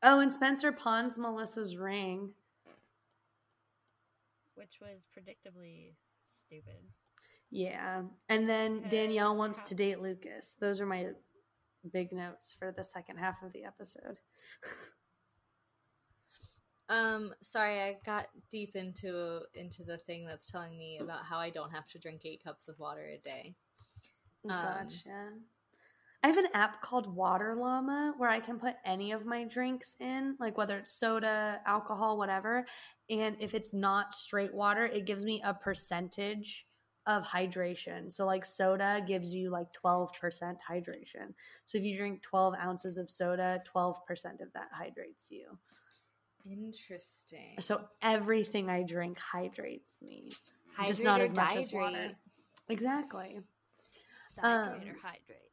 Oh, and Spencer pawns Melissa's ring. Which was predictably stupid. Yeah. And then Danielle wants to date Lucas. Those are my big notes for the second half of the episode. Um sorry, I got deep into into the thing that's telling me about how I don't have to drink 8 cups of water a day. Um, Gotcha. I have an app called Water Llama where I can put any of my drinks in, like whether it's soda, alcohol, whatever. And if it's not straight water, it gives me a percentage of hydration. So, like soda gives you like 12% hydration. So, if you drink 12 ounces of soda, 12% of that hydrates you. Interesting. So, everything I drink hydrates me. Hydrate just not as much as water. Exactly. Dihydrate Um, or hydrate.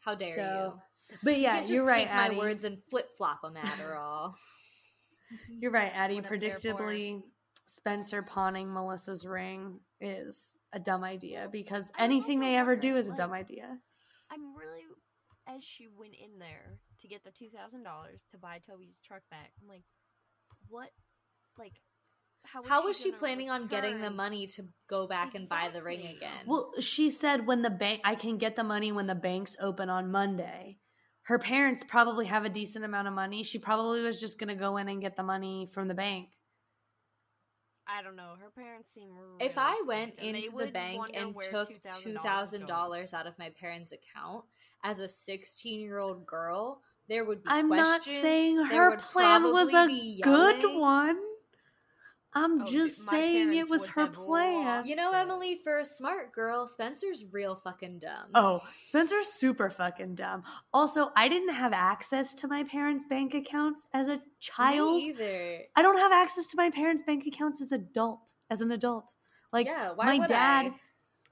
How dare So, you? But You yeah, can't just you're right, take my words and flip flop them, Adderall. You're right, Addie. what I'm there for. Predictably, Spencer pawning Melissa's ring is a dumb idea because anything they ever do is a dumb idea. I'm really as she went in there to get the two thousand dollars to buy Toby's truck back, I'm like, what? Like, how was How she was she gonna planning on getting the money to go back and buy the ring again? Well, she said when the bank, I can get the money when the banks open on Monday. Her parents probably have a decent amount of money. She probably was just going to go in and get the money from the bank. I don't know. Her parents seem. if I went stupid, and they into the bank and took $2,000 two was thousand going. dollars out of my parents' account as a sixteen-year-old girl, there would be. I'm not saying there her plan was a good one. I'm Oh, just saying it was her plan. You know. Emily, for a smart girl, Spencer's real fucking dumb. Oh, Spencer's super fucking dumb. Also, I didn't have access to my parents' bank accounts as a child. Me either. I don't have access to my parents' bank accounts as adult, as an adult. Like yeah, why my would dad, I?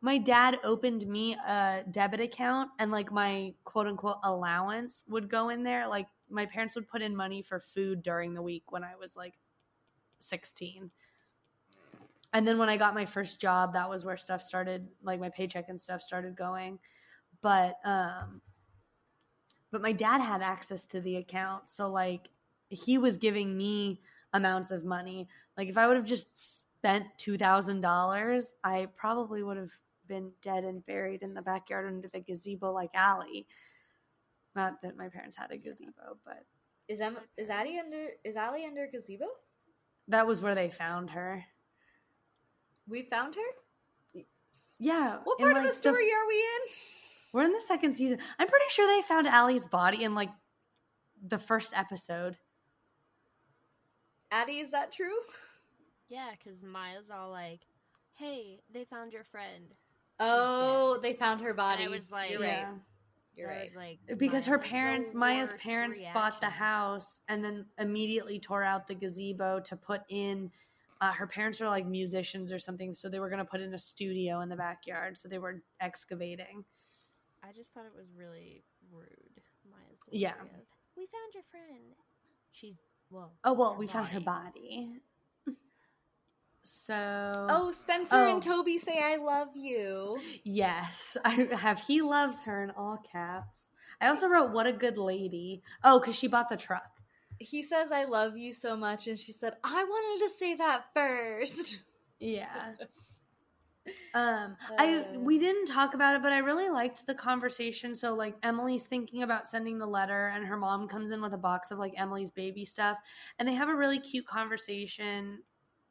my dad opened me a debit account, and like my quote unquote allowance would go in there. Like my parents would put in money for food during the week when I was like sixteen. And then when I got my first job, that was where stuff started, like my paycheck and stuff started going. But um but my dad had access to the account, so like he was giving me amounts of money. Like if I would have just spent two thousand dollars, I probably would have been dead and buried in the backyard under the gazebo like Allie. Not that my parents had a gazebo, but Is Em- is Addie under is Allie under gazebo? That was where they found her. We found her. Yeah. What in, part of the story are we in? We're in the second season. I'm pretty sure they found Allie's body in like the first episode. Addie, is that true? Yeah, because Maya's all like, "Hey, they found your friend." Oh, they found her body. I was like- You're right. Yeah. You're right. like, because Maya her parents maya's worst parents bought the house and then immediately tore out the gazebo to put in uh, her parents are like musicians or something so they were going to put in a studio in the backyard so they were excavating I just thought it was really rude. Maya's Yeah. of, We found your friend. She's well. oh well her we found her body. So Oh, Spencer Oh. and Toby say I love you. yes i have he loves her in all caps i also wrote what a good lady oh because she bought the truck He says I love you so much, and she said I wanted to say that first. Yeah. Um, I Uh. we didn't talk about it, but I really liked the conversation. So like Emily's thinking about sending the letter, and her mom comes in with a box of like Emily's baby stuff, and they have a really cute conversation.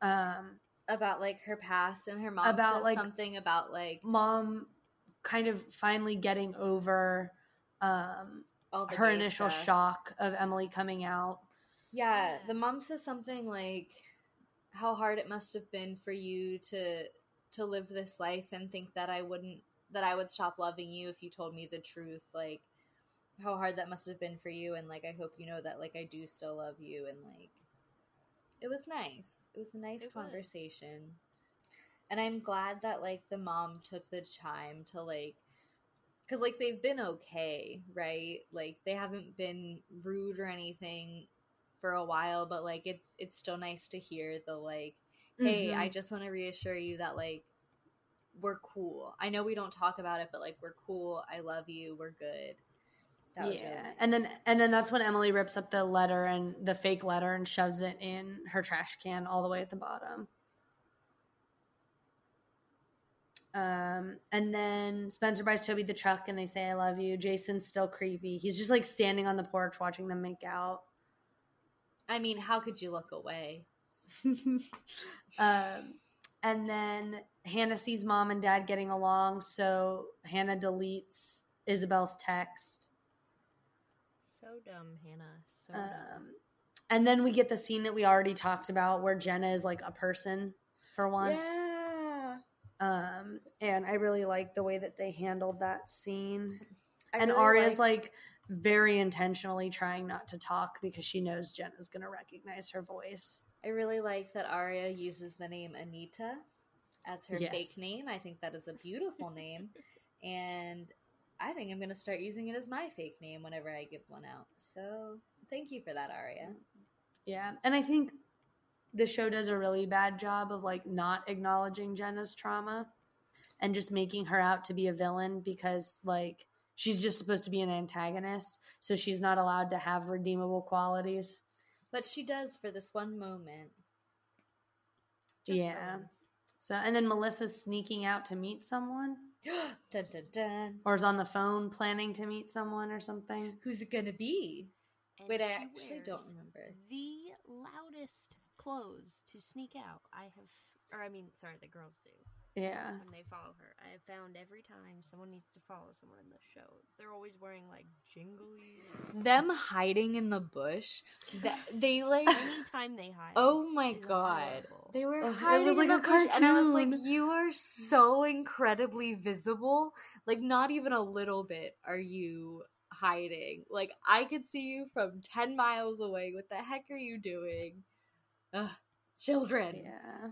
Um, about like her past, and her mom About, says like- something about like mom kind of finally getting over um all her initial stuff. shock of Emily coming out. Yeah, Yeah. the mom says something like how hard it must have been for you to to live this life and think that I wouldn't that I would stop loving you if you told me the truth like how hard that must have been for you and like I hope you know that like I do still love you and like it was nice. It was a nice It was. conversation. And I'm glad that like the mom took the time to like cuz like they've been okay, right? Like they haven't been rude or anything for a while, but like it's it's still nice to hear the like hey, Mhm. I just want to reassure you that like we're cool. I know we don't talk about it, but like we're cool. I love you. We're good. That was really nice. and then and then that's when Emily rips up the letter and the fake letter and shoves it in her trash can all the way at the bottom. Um, and then Spencer buys Toby the truck and they say, I love you. Jason's still creepy. He's just like standing on the porch watching them make out. I mean, how could you look away? um, and then Hanna sees mom and dad getting along, so Hanna deletes Isabel's text. So dumb, Hanna. So dumb. Um, and then we get the scene that we already talked about where Jenna is like a person for once. Yeah. Um, and I really like the way that they handled that scene. I and really Aria's like very intentionally trying not to talk because she knows Jenna's gonna recognize her voice. I really like that Aria uses the name Anita as her fake name. I think that is a beautiful name. And I think I'm going to start using it as my fake name whenever I give one out. So thank you for that, Aria. Yeah, and I think the show does a really bad job of like not acknowledging Jenna's trauma and just making her out to be a villain because like she's just supposed to be an antagonist, so she's not allowed to have redeemable qualities. But she does for this one moment. Just yeah. once. So and then Melissa's sneaking out to meet someone dun dun dun. or is on the phone planning to meet someone or something. Who's it gonna be? And Wait, I actually don't remember. The loudest clothes to sneak out. I have, or I mean, sorry, the girls do Yeah. when they follow her. I have found every time someone needs to follow someone in the show, they're always wearing like jingly. Them hiding in the bush. That they like. Anytime they hide. Oh my god. horrible. They were Ugh, it hiding was in like the a bush, and I was like, "You are so incredibly visible. Like, not even a little bit are you hiding. Like, I could see you from ten miles away. What the heck are you doing? Ugh, children. Yeah.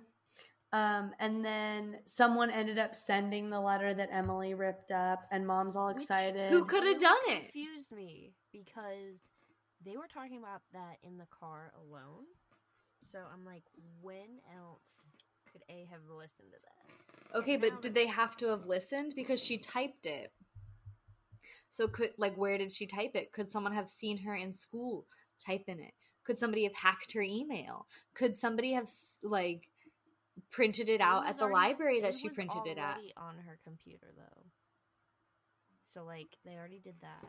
Um, and then someone ended up sending the letter that Emily ripped up, and mom's all Which- excited. Who could have done it? Confused me because they were talking about that in the car alone. So I'm like, when else could A have listened to that? Okay, And but did they have to have listened because she typed it? So could like where did she type it? Could someone have seen her in school type in it? Could somebody have hacked her email? Could somebody have like printed it out was at the already- library that she printed it at? on her computer though. So like they already did that.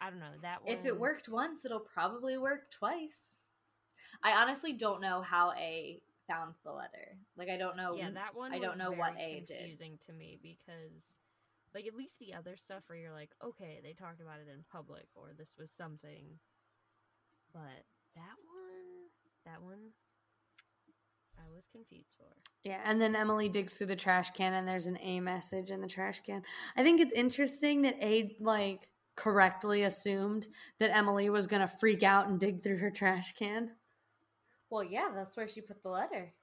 I don't know that one. If it worked once, it'll probably work twice. I honestly don't know how A found the letter. Like I don't know. yeah, that one. I don't know what A did. confusing to me because, like, at least the other stuff where you're like, okay, they talked about it in public or this was something, but that one, that one, I was confused for. Yeah, and then Emily digs through the trash can, and there's an A message in the trash can. I think it's interesting that A like correctly assumed that Emily was gonna freak out and dig through her trash can. Well, yeah, that's where she put the letter.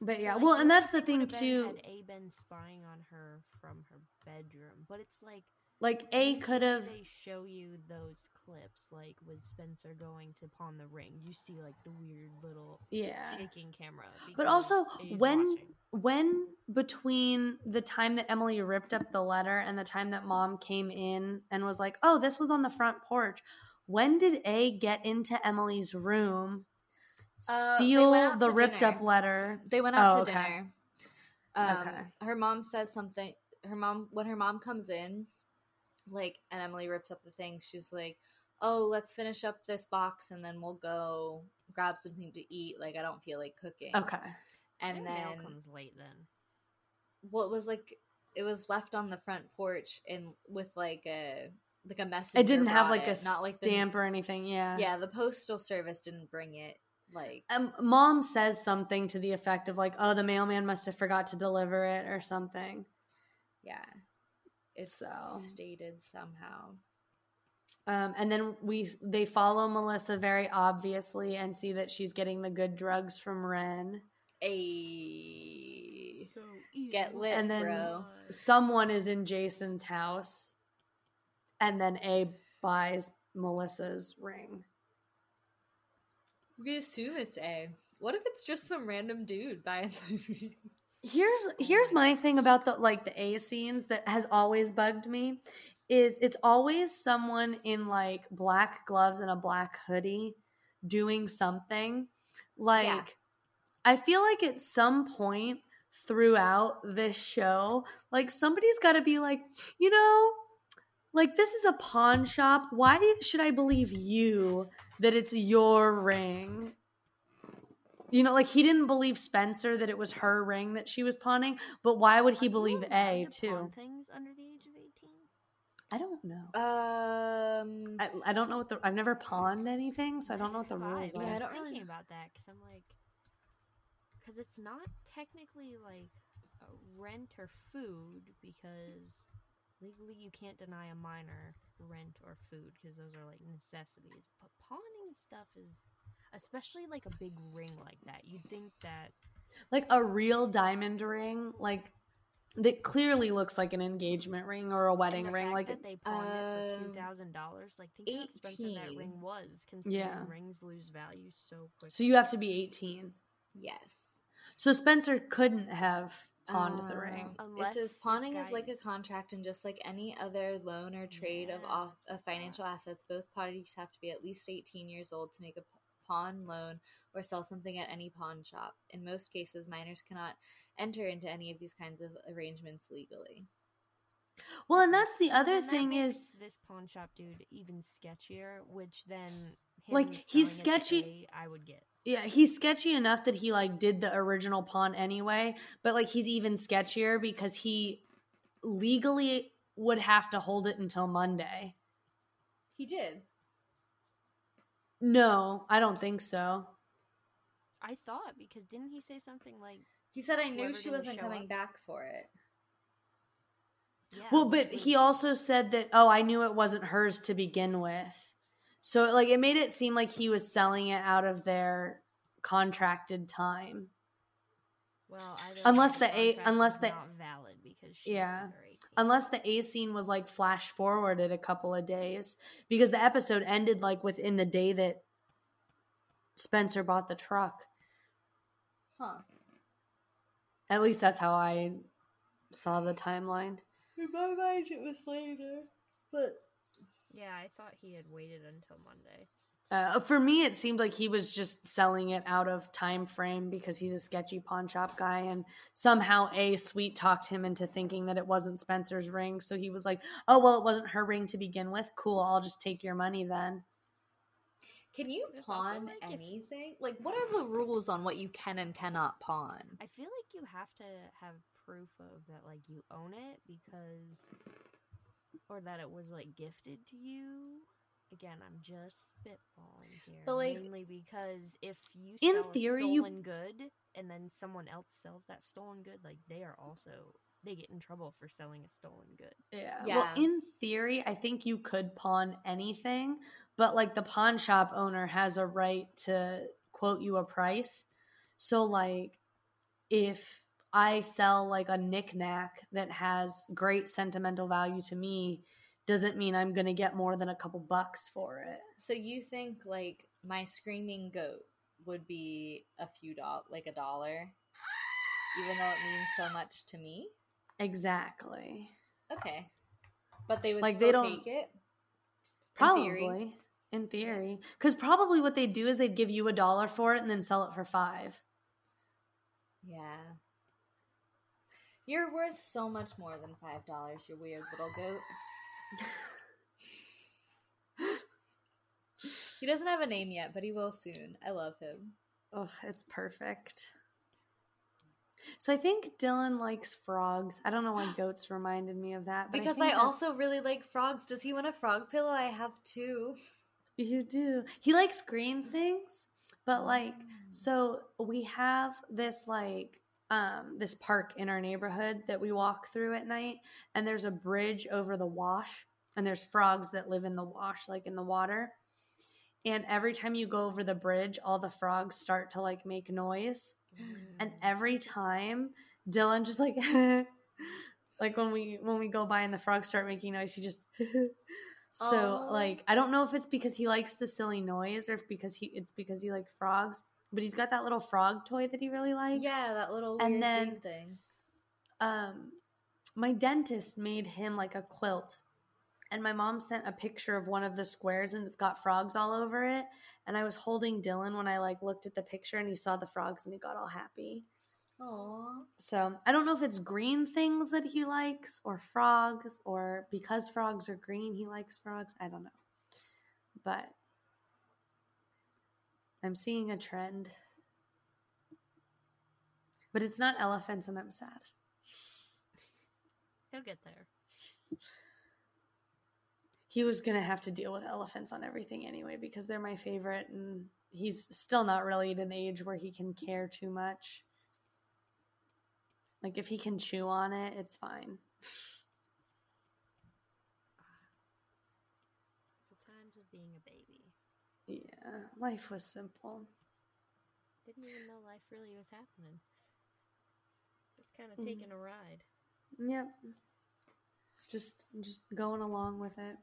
But So, yeah, like, well, and that's the thing too. Had A been spying on her from her bedroom, but it's like Like A could have. They show you those clips, like with Spencer going to pawn the ring. You see like the weird little Yeah. shaking camera. But also, when watching. when between the time that Emily ripped up the letter and the time that mom came in and was like, "Oh, this was on the front porch," when did A get into Emily's room, Uh, steal out the ripped up letter? They went out Oh, to okay. dinner. Um, Okay. Her mom says something. Her mom, when her mom comes in, like, and Emily rips up the thing, she's like, "Oh, let's finish up this box and then we'll go grab something to eat. Like, I don't feel like cooking." Okay, And Their mail then, comes late. Then well, was like it was left on the front porch and with like a like a messenger. it didn't have brought like a not like the stamp or anything. Yeah, yeah. The postal service didn't bring it. Like, Um, mom says something to the effect of like, "Oh, the mailman must have forgot to deliver it" or something. yeah, it's So. stated somehow. Um, and then we they follow Melissa very obviously and see that she's getting the good drugs from Wren. A so get lit, And then- bro. Someone is in Jason's house, and then A buys Melissa's ring. We assume it's A. What if it's just some random dude buying the ring? Here's here's my thing about the like the A scenes that has always bugged me is it's always someone in like black gloves and a black hoodie doing something. Like Yeah. I feel like at some point throughout this show, like somebody's got to be like, you know, like this is a pawn shop. Why should I believe you that it's your ring? You know, like he didn't believe Spencer that it was her ring that she was pawning, but why would he Are believe A to pawn too? Things under the age of eighteen. I don't know. Um, I, I don't know what the I've never pawned anything, so I don't know what the Neither have I, rules are. Yeah, I I was don't thinking really- about that because I'm like, because it's not technically like a rent or food because legally you can't deny a minor rent or food because those are like necessities. But pawning stuff is, especially like a big ring like that, you'd think that like a real diamond ring, like that clearly looks like an engagement ring or a wedding the ring. fact Like that they pawned it for Um, two thousand dollars. Like think how expensive that ring was. Considering Yeah. rings lose value so quickly. so, you have to be eighteen. yes. So Spencer couldn't have pawned the Uh, ring. Unless it says pawning is like a contract, and just like any other loan or trade of off of financial assets, both parties have to be at least 18 years old to make a p- pawn loan or sell something at any pawn shop. In most cases, minors cannot enter into any of these kinds of arrangements legally. Well, and that's the other that thing is this pawn shop dude even sketchier, which then him Like, he's selling it to sketchy- A, I would get. yeah, he's sketchy enough that he like did the original pawn anyway, but like he's even sketchier because he legally would have to hold it until Monday. He did. No, I don't think so. I thought because didn't he say something like He said, "I knew she wasn't coming up? back for it." yeah? Well, which but was- he also said that oh, I knew it wasn't hers to begin with. So like it made it seem like he was selling it out of their contracted time. well either unless that the A- unless the- not valid because she's Yeah. Under 18. Unless the A scene was like flash forwarded a couple of days because the episode ended like within the day that Spencer bought the truck. Huh. At least that's how I saw the timeline. In my mind, it was later, but yeah, I thought he had waited until Monday. Uh, for me, it seemed like he was just selling it out of time frame because he's a sketchy pawn shop guy, and somehow A sweet talked him into thinking that it wasn't Spencer's ring. So he was like, "Oh well, it wasn't her ring to begin with. Cool, I'll just take your money then." can you But it's also pawn like if- anything? Like, what are the rules on what you can and cannot pawn? I feel like you have to have proof of that like you own it because or that it was like gifted to you. Again, I'm just spitballing here. But, like- mainly because if you In theory, a you- stolen good and then someone else sells that stolen good, like they are also they get in trouble for selling a stolen good. Yeah. Yeah. Well, in theory, I think you could pawn anything, but like the pawn shop owner has a right to quote you a price. So, like, if I sell like a knickknack that has great sentimental value to me, doesn't mean I'm going to get more than a couple bucks for it. So you think like my screaming goat would be a few dollars, like a dollar, even though it means so much to me? Exactly. Okay, but they would Like, still they don't- take it. Probably. In theory. Because probably what they'd do is they'd give you a dollar for it and then sell it for five. Yeah. You're worth so much more than five dollars, you weird little goat. He doesn't have a name yet, but he will soon. I love him. Oh, it's perfect. So I think Dylan likes frogs. I don't know why goats reminded me of that. Because think I, also really like frogs. Does he want a frog pillow? I have two. you do. He likes green things, but like Mm. so we have this like um this park in our neighborhood that we walk through at night and there's a bridge over the wash and there's frogs that live in the wash like in the water. And every time you go over the bridge, all the frogs start to like make noise. and Mm. every time Dylan just like like when we when we go by and the frogs start making noise, he just so Aw. like I don't know if it's because he likes the silly noise or if because he it's because he likes frogs, but he's got that little frog toy that he really likes. Yeah, that little And then- green thing. Um, my dentist made him like a quilt, and my mom sent a picture of one of the squares and it's got frogs all over it. And I was holding Dylan when I like looked at the picture and he saw the frogs and he got all happy. Aww. So I don't know if it's green things that he likes or frogs or because frogs are green he likes frogs. I don't know. But I'm seeing a trend. But it's not elephants and I'm sad. He'll get there. He was going to have to deal with elephants on everything anyway because they're my favorite and he's still not really at an age where he can care too much. Like if he can chew on it, it's fine. The times of being a baby. Yeah, life was simple. Didn't even know life really was happening. Just kind of Mhm. taking a ride. Yep. Just just going along with it.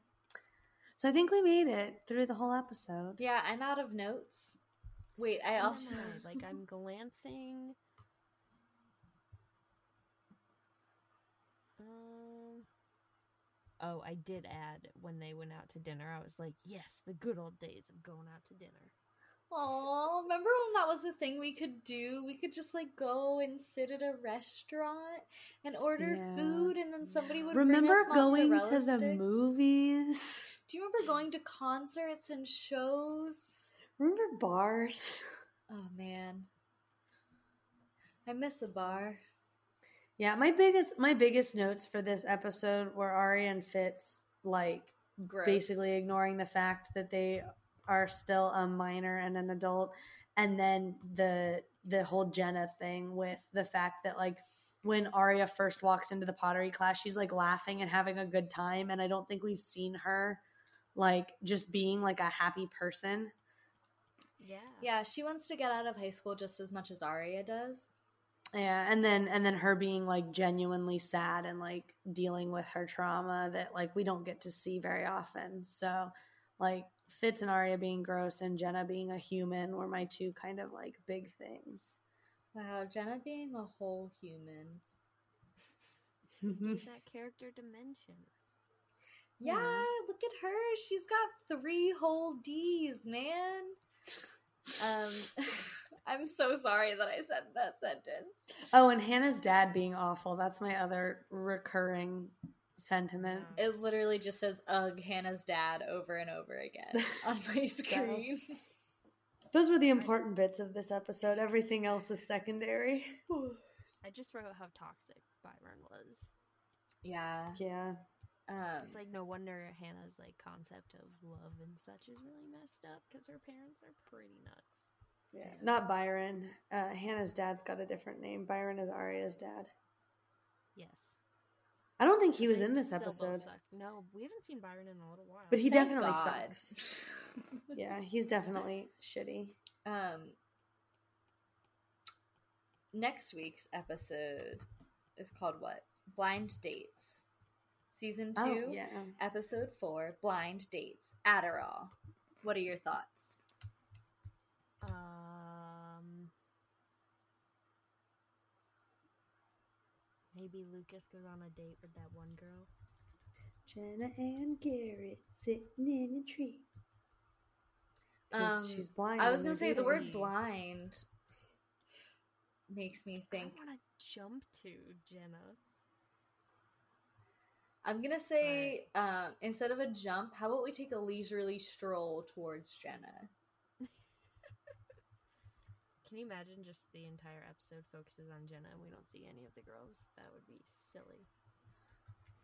So I think we made it through the whole episode. Yeah, I'm out of notes. Wait, I also I, like I'm glancing. Um. Oh, I did add when they went out to dinner. I was like, yes, the good old days of going out to dinner. Oh, remember when that was the thing we could do? We could just like go and sit at a restaurant and order Yeah. food, and then somebody would Remember bring us going to the sticks. movies? Do you remember going to concerts and shows? Remember bars? Oh man, I miss a bar. Yeah, my biggest my biggest notes for this episode were Aria and Fitz like Gross. basically ignoring the fact that they are still a minor and an adult and then the the whole Jenna thing with the fact that like when Aria first walks into the pottery class she's like laughing and having a good time and I don't think we've seen her like just being like a happy person. Yeah. Yeah, she wants to get out of high school just as much as Aria does. Yeah, and then and then her being like genuinely sad and like dealing with her trauma that like we don't get to see very often. So like Fitz and Aria being gross and Jenna being a human were my two kind of like big things. Wow, Jenna being a whole human. Give that character dimension. Yeah, Yeah. look at her. She's got three whole D's, man. Um, I'm so sorry that I said that sentence. oh, and Hanna's dad being awful. That's my other recurring sentiment. It literally just says "Ugh, Hanna's dad" over and over again on my screen. Those were the important bits of this episode. Everything else is secondary. I just wrote how toxic Byron was. yeah. Yeah. Um, It's like no wonder Hanna's like concept of love and such is really messed up because her parents are pretty nuts. Yeah. Not Byron. Uh, Hanna's dad's got a different name. Byron is Aria's dad. Yes. I don't think he was They in this episode. No, we haven't seen Byron in a little while. But he thank definitely God. sucks. Yeah, he's definitely shitty. Um, next week's episode is called what? Blind Dates. Season two, Oh, yeah. episode four, Blind Dates. Adderall. What are your thoughts? Um, maybe Lucas goes on a date with that one girl. Jenna and Garrett sitting in a tree. Um, she's blind. I was gonna say the word blind makes me think. I want to jump to Jenna. I'm gonna say um, instead of a jump, how about we take a leisurely stroll towards Jenna? Can you imagine just the entire episode focuses on Jenna and we don't see any of the girls? That would be silly.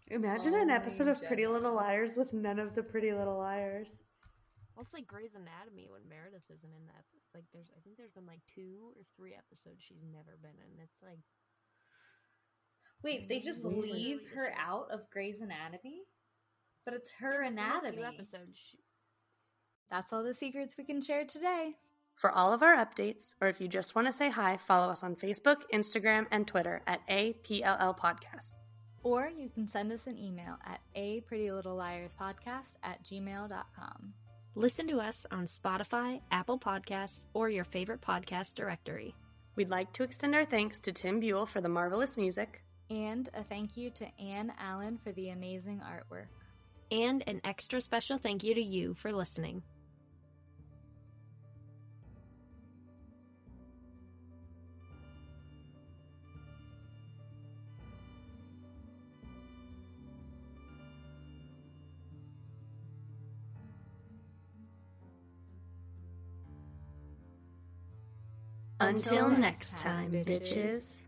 Imagine an episode of Pretty Little Liars with none of the Pretty Little Liars. Well, it's like Grey's Anatomy when Meredith isn't in that. Like, there's I think there's been like two or three episodes she's never been in. It's like Wait, they just leave her out of Grey's Anatomy? But it's her in a few anatomy. episodes. She, That's all the secrets we can share today. For all of our updates, or if you just want to say hi, follow us on Facebook, Instagram, and Twitter at APLL Podcast. Or you can send us an email at a pretty little liars podcast at gmail.com. listen to us on Spotify, Apple Podcasts, or your favorite podcast directory. We'd like to extend our thanks to Tim Buell for the marvelous music. And a thank you to Anne Allen for the amazing artwork. And an extra special thank you to you for listening. Until next time, bitches.